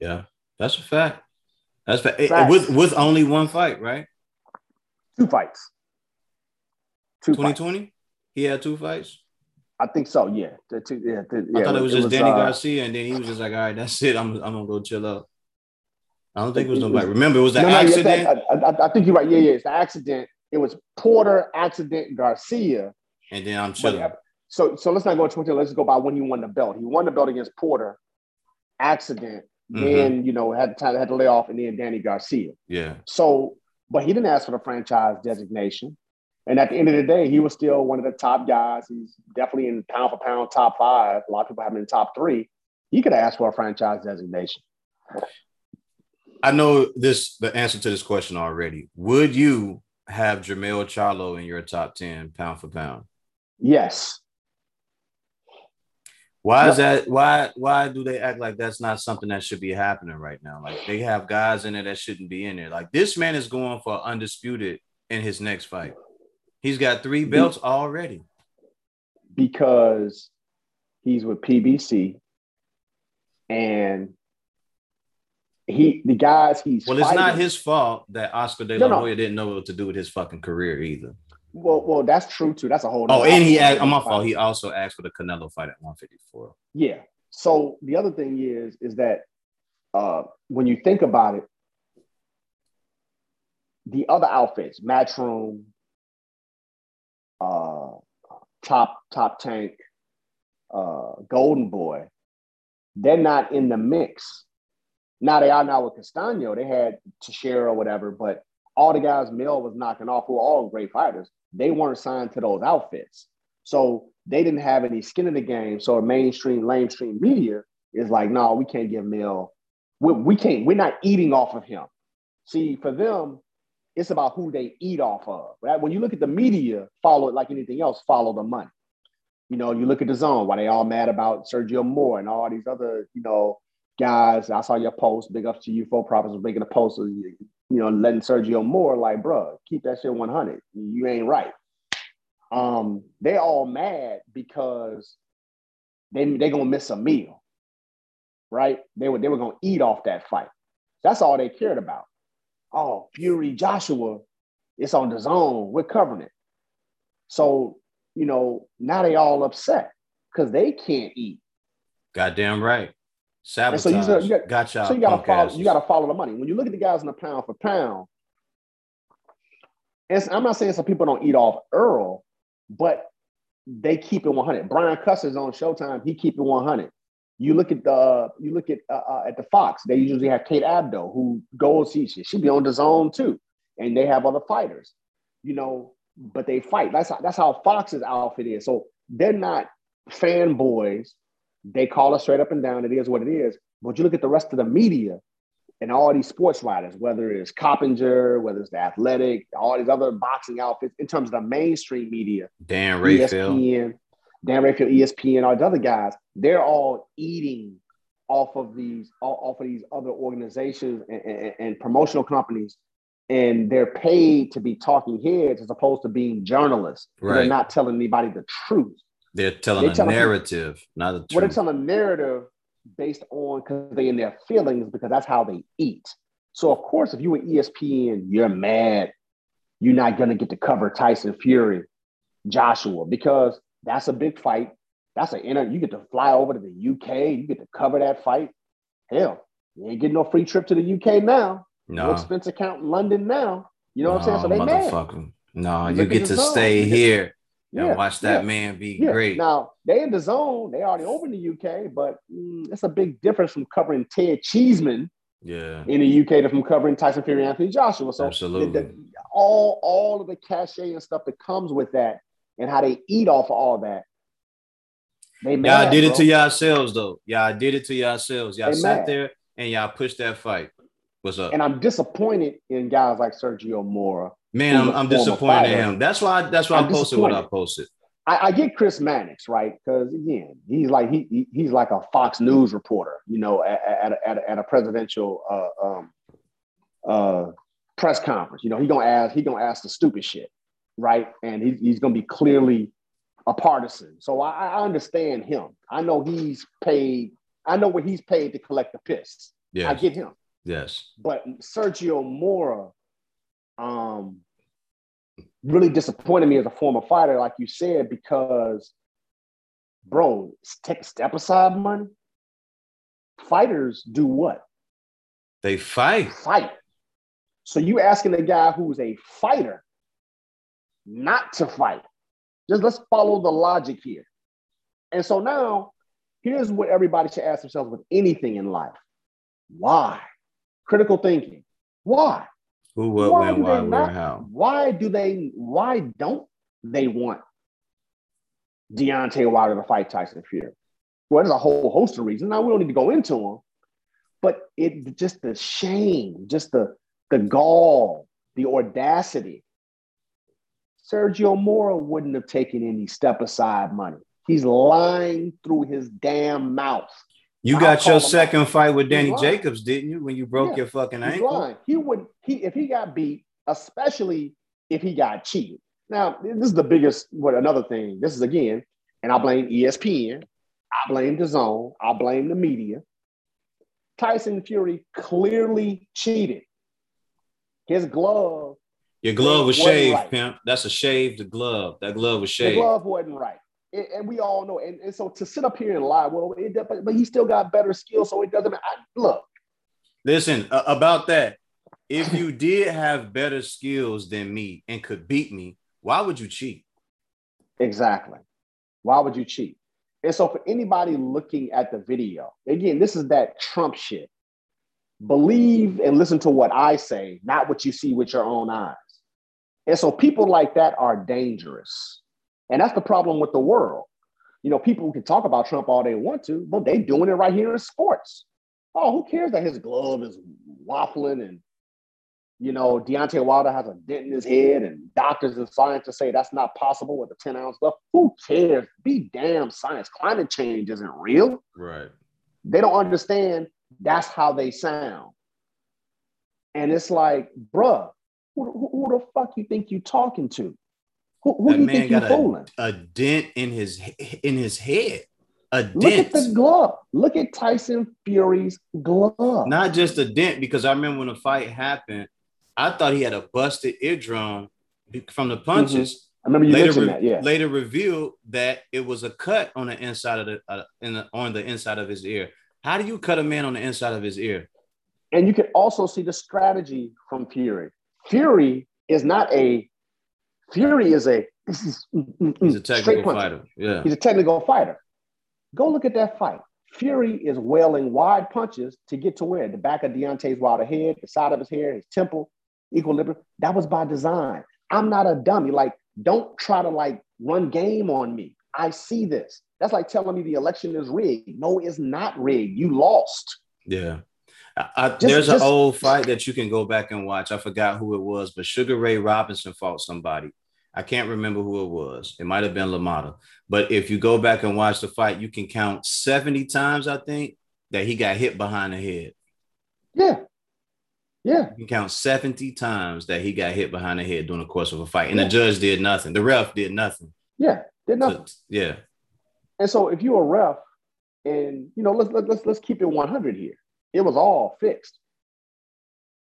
Speaker 1: Yeah, that's a fact. That's fact. With with only one fight, right?
Speaker 2: Two fights.
Speaker 1: Two 2020? He had two fights?
Speaker 2: I think so, yeah. The two, yeah, the,
Speaker 1: yeah I thought it was it just was, Danny uh, Garcia, and then he was just like, all right, that's it. I'm, I'm gonna go chill out. I don't think it was nobody. Remember, it was the no, accident.
Speaker 2: I, I, I, think you're right. Yeah, yeah, it's the accident. It was Porter, accident, Garcia.
Speaker 1: And then I'm chilling. But,
Speaker 2: so, so let's not go to 20. Let's go by when he won the belt. He won the belt against Porter, accident, Mm-hmm. Then you know had to had to lay off, and then Danny Garcia.
Speaker 1: Yeah.
Speaker 2: So, but he didn't ask for the franchise designation. And at the end of the day, he was still one of the top guys. He's definitely in pound for pound top five. A lot of people have him in top three. He could ask for a franchise designation.
Speaker 1: I know this the answer to this question already. Would you have Jermell Charlo in your top 10 pound for pound?
Speaker 2: Yes.
Speaker 1: Why is that? Why why do they act like that's not something that should be happening right now? Like they have guys in there that shouldn't be in there. Like this man is going for undisputed in his next fight. He's got three belts already.
Speaker 2: Because he's with PBC and he the guys he's
Speaker 1: well, it's not his fault that Oscar De La no, Hoya no. didn't know what to do with his fucking career either.
Speaker 2: Well, well, that's true too. That's a whole.
Speaker 1: Oh, and he asked, on my fault. He also asked for the Canelo fight at 154.
Speaker 2: Yeah. So the other thing is, is that uh, when you think about it, the other outfits, Matchroom, uh, Top Top Rank, uh, Golden Boy, they're not in the mix. Now they are now with Castano. They had Teixeira or whatever, but all the guys Mel was knocking off who are all great fighters they weren't signed to those outfits. So they didn't have any skin in the game. So mainstream, mainstream media is like, no, we can't give Mel, we, we can't, we're not eating off of him. See, for them, it's about who they eat off of. Right? When you look at the media, follow it like anything else, follow the money. You know, you look at DAZN, why they all mad about Sergio Mora and all these other, you know, guys. I saw your post, big up to you, Four Profits was making a post Of, you know, letting Sergio Mora like, bro, keep that shit 100. You ain't right. Um, they all mad because they they gonna miss a meal, right? They were they were gonna eat off that fight. That's all they cared about. Oh, Fury Joshua, it's on DAZN. We're covering it. So you know now they all upset because they can't eat.
Speaker 1: Goddamn right. Sabotage. so you, you got, gotcha.
Speaker 2: So you gotta follow. You gotta follow the money. When you look at the guys in the pound for pound, and I'm not saying some people don't eat off Errol, but they keep it 100. Brian Custer's on Showtime. He keep it 100. You look at the you look at uh, uh, at the Fox. They usually have Kate Abdo, who goes. She she be on DAZN too, and they have other fighters. You know, but they fight. That's how, that's how Fox's outfit is. So they're not fanboys they call us straight up and down. It is what it is. But you look at the rest of the media and all these sports writers, whether it's Coppinger, whether it's the Athletic, all these other boxing outfits, in terms of the mainstream media,
Speaker 1: Dan Rafael, ESPN,
Speaker 2: Dan Rafael, ESPN, all the other guys, they're all eating off of these off of these other organizations and, and, and promotional companies and they're paid to be talking heads as opposed to being journalists. Right. They're not telling anybody the truth.
Speaker 1: They're telling they're a telling narrative, people, not a truth.
Speaker 2: Well, they're telling a narrative based on because they in their feelings because that's how they eat. So of course, if you were ESPN, you're mad. You're not gonna get to cover Tyson Fury, Joshua, because that's a big fight. That's an inner. You get to fly over to the UK. You get to cover that fight. Hell, you ain't getting no free trip to the UK now. No, no expense account in London now. You know no, what I'm saying? So they mad.
Speaker 1: No, you get to stay here yeah, and watch that yeah, man be yeah. great.
Speaker 2: Now they in DAZN. they already over in the UK, but mm, it's a big difference from covering Ted Cheeseman,
Speaker 1: yeah,
Speaker 2: in the UK to from covering Tyson Fury, Anthony Joshua. So
Speaker 1: absolutely,
Speaker 2: the, the, all all of the cachet and stuff that comes with that, and how they eat off of all that.
Speaker 1: They mad, y'all did bro. it to yourselves though. Y'all did it to yourselves. Y'all they sat mad. there and y'all pushed that fight. What's up?
Speaker 2: And I'm disappointed in guys like Sergio Mora
Speaker 1: Man, I'm, I'm disappointed in him. That's why. That's why I'm I posted what I posted.
Speaker 2: I, I get Chris Mannix right because again, he's like he, he, he's like a Fox News reporter, you know, at, at, a, at, a, at a presidential uh, um, uh, press conference. You know, he gonna ask he gonna ask the stupid shit, right? And he's he's gonna be clearly a partisan. So I, I understand him. I know he's paid. I know what he's paid to collect the piss. Yeah, I get him.
Speaker 1: Yes,
Speaker 2: but Sergio Mora um, really disappointed me as a former fighter, like you said, because, bro, take a step aside money. Fighters do what?
Speaker 1: They fight.
Speaker 2: Fight. So you asking a guy who's a fighter not to fight. Just let's follow the logic here. And so now, here's what everybody should ask themselves with anything in life. Why? Critical thinking. Why?
Speaker 1: Who, what, why when, why, where, how?
Speaker 2: Why do they? Why don't they want Deontay Wilder to fight Tyson Fury? Well, there's a whole host of reasons. Now we don't need to go into them, but it just the shame, just the the gall, the audacity. Sergio Mora wouldn't have taken any step aside money. He's lying through his damn mouth.
Speaker 1: You got your second fight with Danny Jacobs, didn't you? When you broke yeah, your fucking ankle. Lying.
Speaker 2: He would he if he got beat, especially if he got cheated. Now, this is the biggest what another thing. This is again, and I blame ESPN, I blame DAZN, I blame the media. Tyson Fury clearly cheated. His glove.
Speaker 1: Your glove was shaved, right. pimp. That's a shaved glove. That glove was shaved.
Speaker 2: The glove wasn't right and we all know. And, and so to sit up here and lie, well, it, but, but he still got better skills, so it doesn't. I, look,
Speaker 1: listen uh, about that. If you did have better skills than me and could beat me, why would you cheat?
Speaker 2: Exactly. Why would you cheat? And so, for anybody looking at the video, again, this is that Trump shit. Believe and listen to what I say, not what you see with your own eyes. And so, people like that are dangerous. And that's the problem with the world. You know, people can talk about Trump all they want to, but they're doing it right here in sports. Oh, who cares that his glove is waffling and you know, Deontay Wilder has a dent in his head, and doctors and scientists say that's not possible with a 10 ounce glove. Who cares? Be damn science. Climate change isn't real.
Speaker 1: Right.
Speaker 2: They don't understand that's how they sound. And it's like, bruh, who, who, who the fuck you think you're talking to? Who, who do you think you're fooling?
Speaker 1: A dent in his in his head. A dent.
Speaker 2: Look at the glove. Look at Tyson Fury's glove.
Speaker 1: Not just a dent, because I remember when the fight happened, I thought he had a busted eardrum from the punches. Mm-hmm.
Speaker 2: I remember you later mentioned that. Yeah.
Speaker 1: Later revealed that it was a cut on the inside of the, uh, in the on the inside of his ear. How do you cut a man on the inside of his ear?
Speaker 2: And you can also see the strategy from Fury. Fury is not a Fury is a this is
Speaker 1: mm, he's a technical fighter. Yeah,
Speaker 2: he's a technical fighter. Go look at that fight. Fury is wailing wide punches to get to where the back of Deontay's Wilder head, the side of his hair, his temple, equilibrium. That was by design. I'm not a dummy. Like, don't try to like run game on me. I see this. That's like telling me the election is rigged. No, it's not rigged. You lost.
Speaker 1: Yeah. I, just, there's just, an old fight that you can go back and watch. I forgot who it was, but Sugar Ray Robinson fought somebody. I can't remember who it was. It might have been LaMotta. But if you go back and watch the fight, you can count 70 times, I think, that he got hit behind the head.
Speaker 2: Yeah. Yeah.
Speaker 1: You can count 70 times that he got hit behind the head during the course of a fight. And yeah. the judge did nothing. The ref did nothing.
Speaker 2: Yeah, did nothing.
Speaker 1: So, yeah.
Speaker 2: And so if you're a ref, and you know, let's let's let's keep it 100 here. It was all fixed.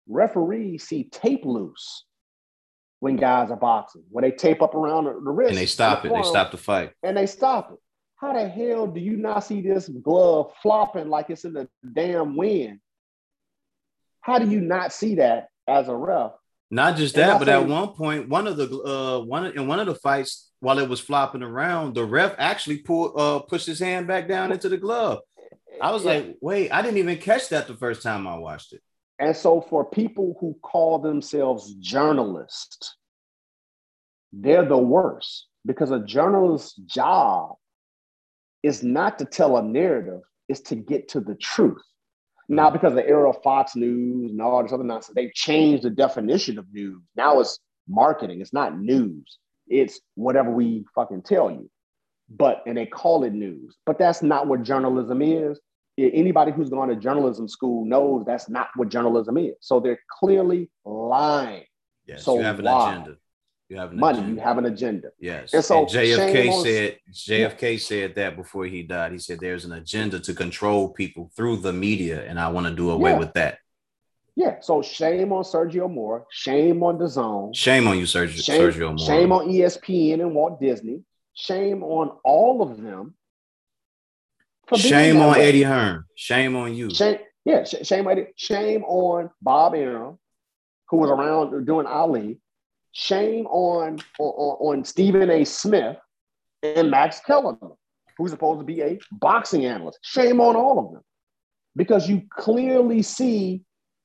Speaker 2: Referees see tape loose when guys are boxing, when they tape up around the, wrist.
Speaker 1: And they stop the it. They stop the fight.
Speaker 2: And they stop it. How the hell do you not see this glove flopping like it's in the damn wind? How do you not see that as a ref?
Speaker 1: Not just that, but at one point, one of the uh one in one of the fights, while it was flopping around, the ref actually pulled uh pushed his hand back down into the glove. I was yeah. like, wait, I didn't even catch that the first time I watched it.
Speaker 2: And so, for people who call themselves journalists, they're the worst because a journalist's job is not to tell a narrative, it's to get to the truth. Now, because the era of Fox News and all this other nonsense, they've changed the definition of news. Now it's marketing, it's not news, it's whatever we fucking tell you. But, and they call it news, but that's not what journalism is anybody who's gone to journalism school knows that's not what journalism is. So they're clearly lying.
Speaker 1: Yes,
Speaker 2: so
Speaker 1: you have an why? agenda. You have an
Speaker 2: money.
Speaker 1: Agenda.
Speaker 2: You have an agenda.
Speaker 1: Yes. And so and JFK said JFK yeah. said that before he died. He said there's an agenda to control people through the media, and I want to do away yeah. with that.
Speaker 2: Yeah. So shame on Sergio Mora. Shame on DAZN.
Speaker 1: Shame on you, Sergio,
Speaker 2: shame,
Speaker 1: Sergio Mora.
Speaker 2: Shame on ESPN and Walt Disney. Shame on all of them
Speaker 1: Shame on way. Eddie Hearn. Shame on you.
Speaker 2: Shame, yeah, sh- shame, Eddie. shame on Bob Arum, who was around doing Ali. Shame on, on, on Stephen A. Smith and Max Kellerman, who's supposed to be a boxing analyst. Shame on all of them. because you clearly see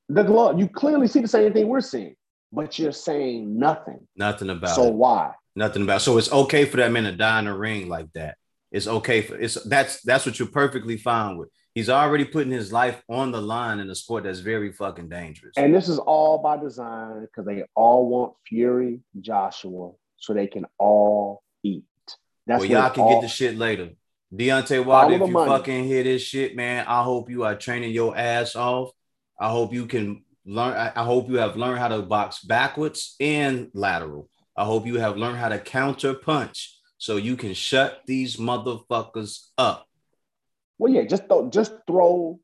Speaker 2: the glove. You clearly see the same thing we're seeing, but you're saying nothing.
Speaker 1: Nothing about
Speaker 2: so
Speaker 1: it.
Speaker 2: why?
Speaker 1: Nothing about. It. So it's okay for that man to die in the ring like that. It's okay for it's that's that's what you're perfectly fine with. He's already putting his life on the line in a sport that's very fucking dangerous.
Speaker 2: And this is all by design because they all want Fury, Joshua, so they can all eat.
Speaker 1: That's well, y'all can all... get the shit later. Deontay Wilder, if you money. fucking hear this shit, man, I hope you are training your ass off. I hope you can learn. I hope you have learned how to box backwards and lateral. I hope you have learned how to counter punch so you can shut these motherfuckers up.
Speaker 2: Well, yeah, just th- just throw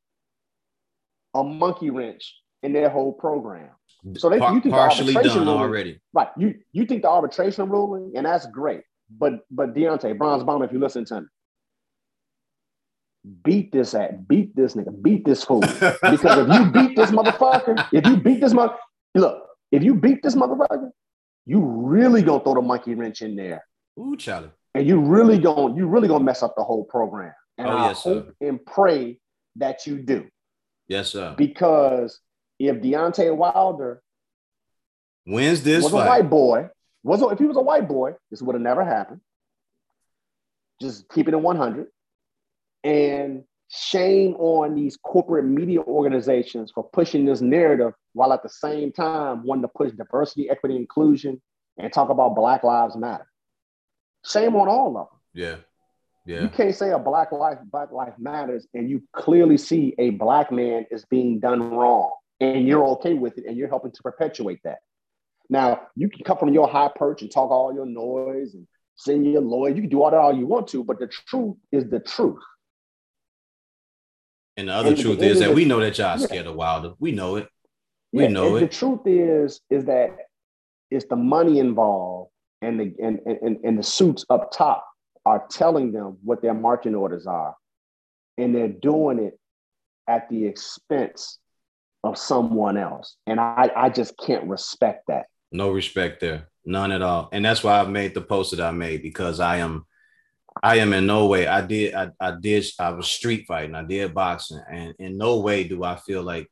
Speaker 2: a monkey wrench in their whole program. So they Par- you think partially the done ruling, already, right? You you think the arbitration ruling, and that's great. But but Deontay Bronze Bomb, if you listen to me, beat this at beat this nigga, beat this fool. because if you beat this motherfucker, if you beat this mother, look, if you beat this motherfucker, you really gonna throw the monkey wrench in there.
Speaker 1: Ooh, Charlie.
Speaker 2: And you really gonna you really gonna mess up the whole program. And oh, I yes, hope sir. and pray that you do.
Speaker 1: Yes, sir.
Speaker 2: Because if Deontay Wilder
Speaker 1: wins this
Speaker 2: was
Speaker 1: fight,
Speaker 2: a white boy, was if he was a white boy, this would have never happened. Just keep it in 100. And shame on these corporate media organizations for pushing this narrative while at the same time wanting to push diversity, equity, inclusion, and talk about Black Lives Matter. Shame on all of them.
Speaker 1: Yeah. Yeah.
Speaker 2: You can't say a black life, black life matters, and you clearly see a black man is being done wrong, and you're okay with it, and you're helping to perpetuate that. Now, you can come from your high perch and talk all your noise and send your lawyer. You can do all that all you want to, but the truth is the truth.
Speaker 1: And the other and truth the is that we know that y'all yeah. scared of Wilder. We know it. We yeah, know it.
Speaker 2: The truth is, is that it's the money involved and the and, and, and the suits up top are telling them what their marching orders are. And they're doing it at the expense of someone else. And I, I just can't respect that.
Speaker 1: No respect there. None at all. And that's why I've made the post that I made because I am I am in no way. I did I, I did I was street fighting, I did boxing, and in no way do I feel like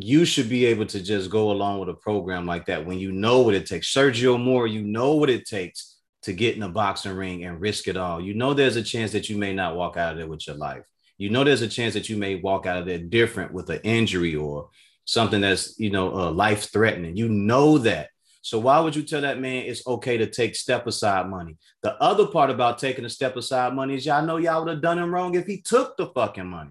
Speaker 1: you should be able to just go along with a program like that when you know what it takes. Sergio Mora, you know what it takes to get in a boxing ring and risk it all. You know there's a chance that you may not walk out of there with your life. You know there's a chance that you may walk out of there different with an injury or something that's you know uh, life threatening. You know that. So why would you tell that man it's okay to take step aside money? The other part about taking a step aside money is y'all know y'all would have done him wrong if he took the fucking money.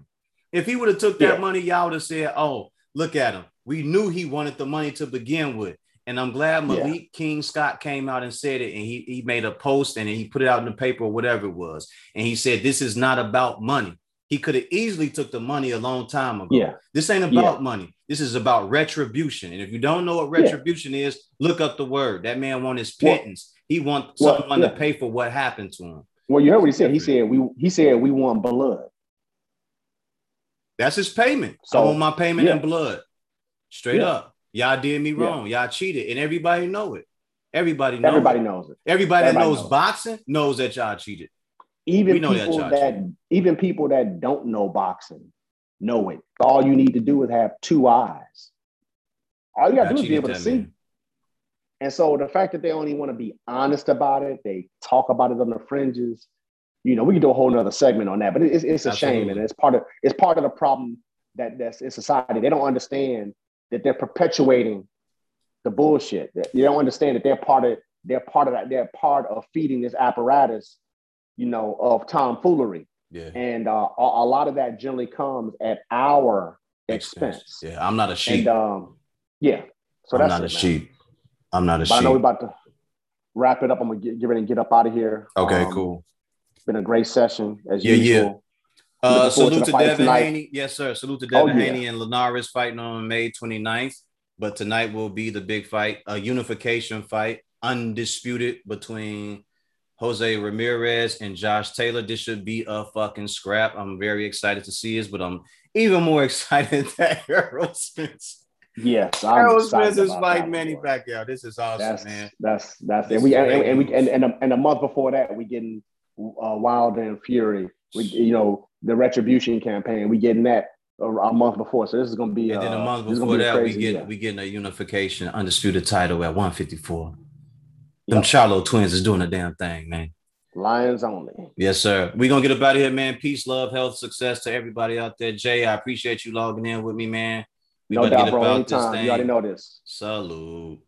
Speaker 1: If he would have took that yeah. money, y'all would have said, "Oh, look at him. We knew he wanted the money to begin with." And I'm glad Malik yeah. King Scott came out and said it, and he he made a post and he put it out in the paper or whatever it was, and he said, "This is not about money." He could have easily took the money a long time ago.
Speaker 2: Yeah.
Speaker 1: This ain't about yeah. money. This is about retribution. And if you don't know what retribution yeah. is, look up the word. That man want his pittance. Well, he want someone well, yeah. to pay for what happened to him.
Speaker 2: Well, you heard what he said. He said we he said we want blood.
Speaker 1: That's his payment. So I want my payment in blood. Straight up. Y'all did me wrong. Y'all cheated. And everybody know it. Everybody knows.
Speaker 2: Everybody knows it.
Speaker 1: Everybody, everybody knows, knows boxing knows that y'all cheated
Speaker 2: even people that, that even people that don't know boxing know it. All you need to do is have two eyes. All you gotta do is be able to see. And so the fact that they only want to be honest about it, they talk about it on the fringes. You know, we can do a whole nother segment on that, but it's, it's a Absolutely. shame, and it's part of it's part of the problem that that's in society. They don't understand that they're perpetuating the bullshit. They don't understand that they're part of they're part of that. They're part of feeding this apparatus you know, of tomfoolery.
Speaker 1: Yeah.
Speaker 2: And uh, a, a, lot of that generally comes at our expense.
Speaker 1: Yeah, I'm not a sheep.
Speaker 2: And, um, yeah.
Speaker 1: So I'm not it, a man. sheep. I'm not a but sheep. I
Speaker 2: know we're about to wrap it up. I'm gonna get, get ready and get up out of here.
Speaker 1: Okay, um, cool.
Speaker 2: Been a great session as
Speaker 1: yeah, usual. Yeah. Uh, salute to, to Devin tonight. Haney. Yes, sir. Salute to oh, Devin oh, yeah. Haney and Linares fighting on May 29th. But tonight will be the big fight, a unification fight, undisputed between Jose Ramirez and Josh Taylor. This should be a fucking scrap. I'm very excited to see this, but I'm even more excited that Errol Spence.
Speaker 2: Yes,
Speaker 1: I'm Errol Spence is fighting Manny Pacquiao. This is awesome,
Speaker 2: that's,
Speaker 1: man.
Speaker 2: That's that's and we and, and, we and, and a, and a month before that we getting uh, Wilder and Fury. We, you know, the retribution campaign. We getting that a, a month before. So this is going to be.
Speaker 1: And then a month before that, we get we getting a unification undisputed title at 154. Yep. Them Charlo twins is doing a damn thing, man.
Speaker 2: Lions only.
Speaker 1: Yes, sir. We're gonna get up out of here, man. Peace, love, health, success to everybody out there. Jay, I appreciate you logging in with me, man. We
Speaker 2: no doubt, bro. Anytime. You already know this.
Speaker 1: Salute.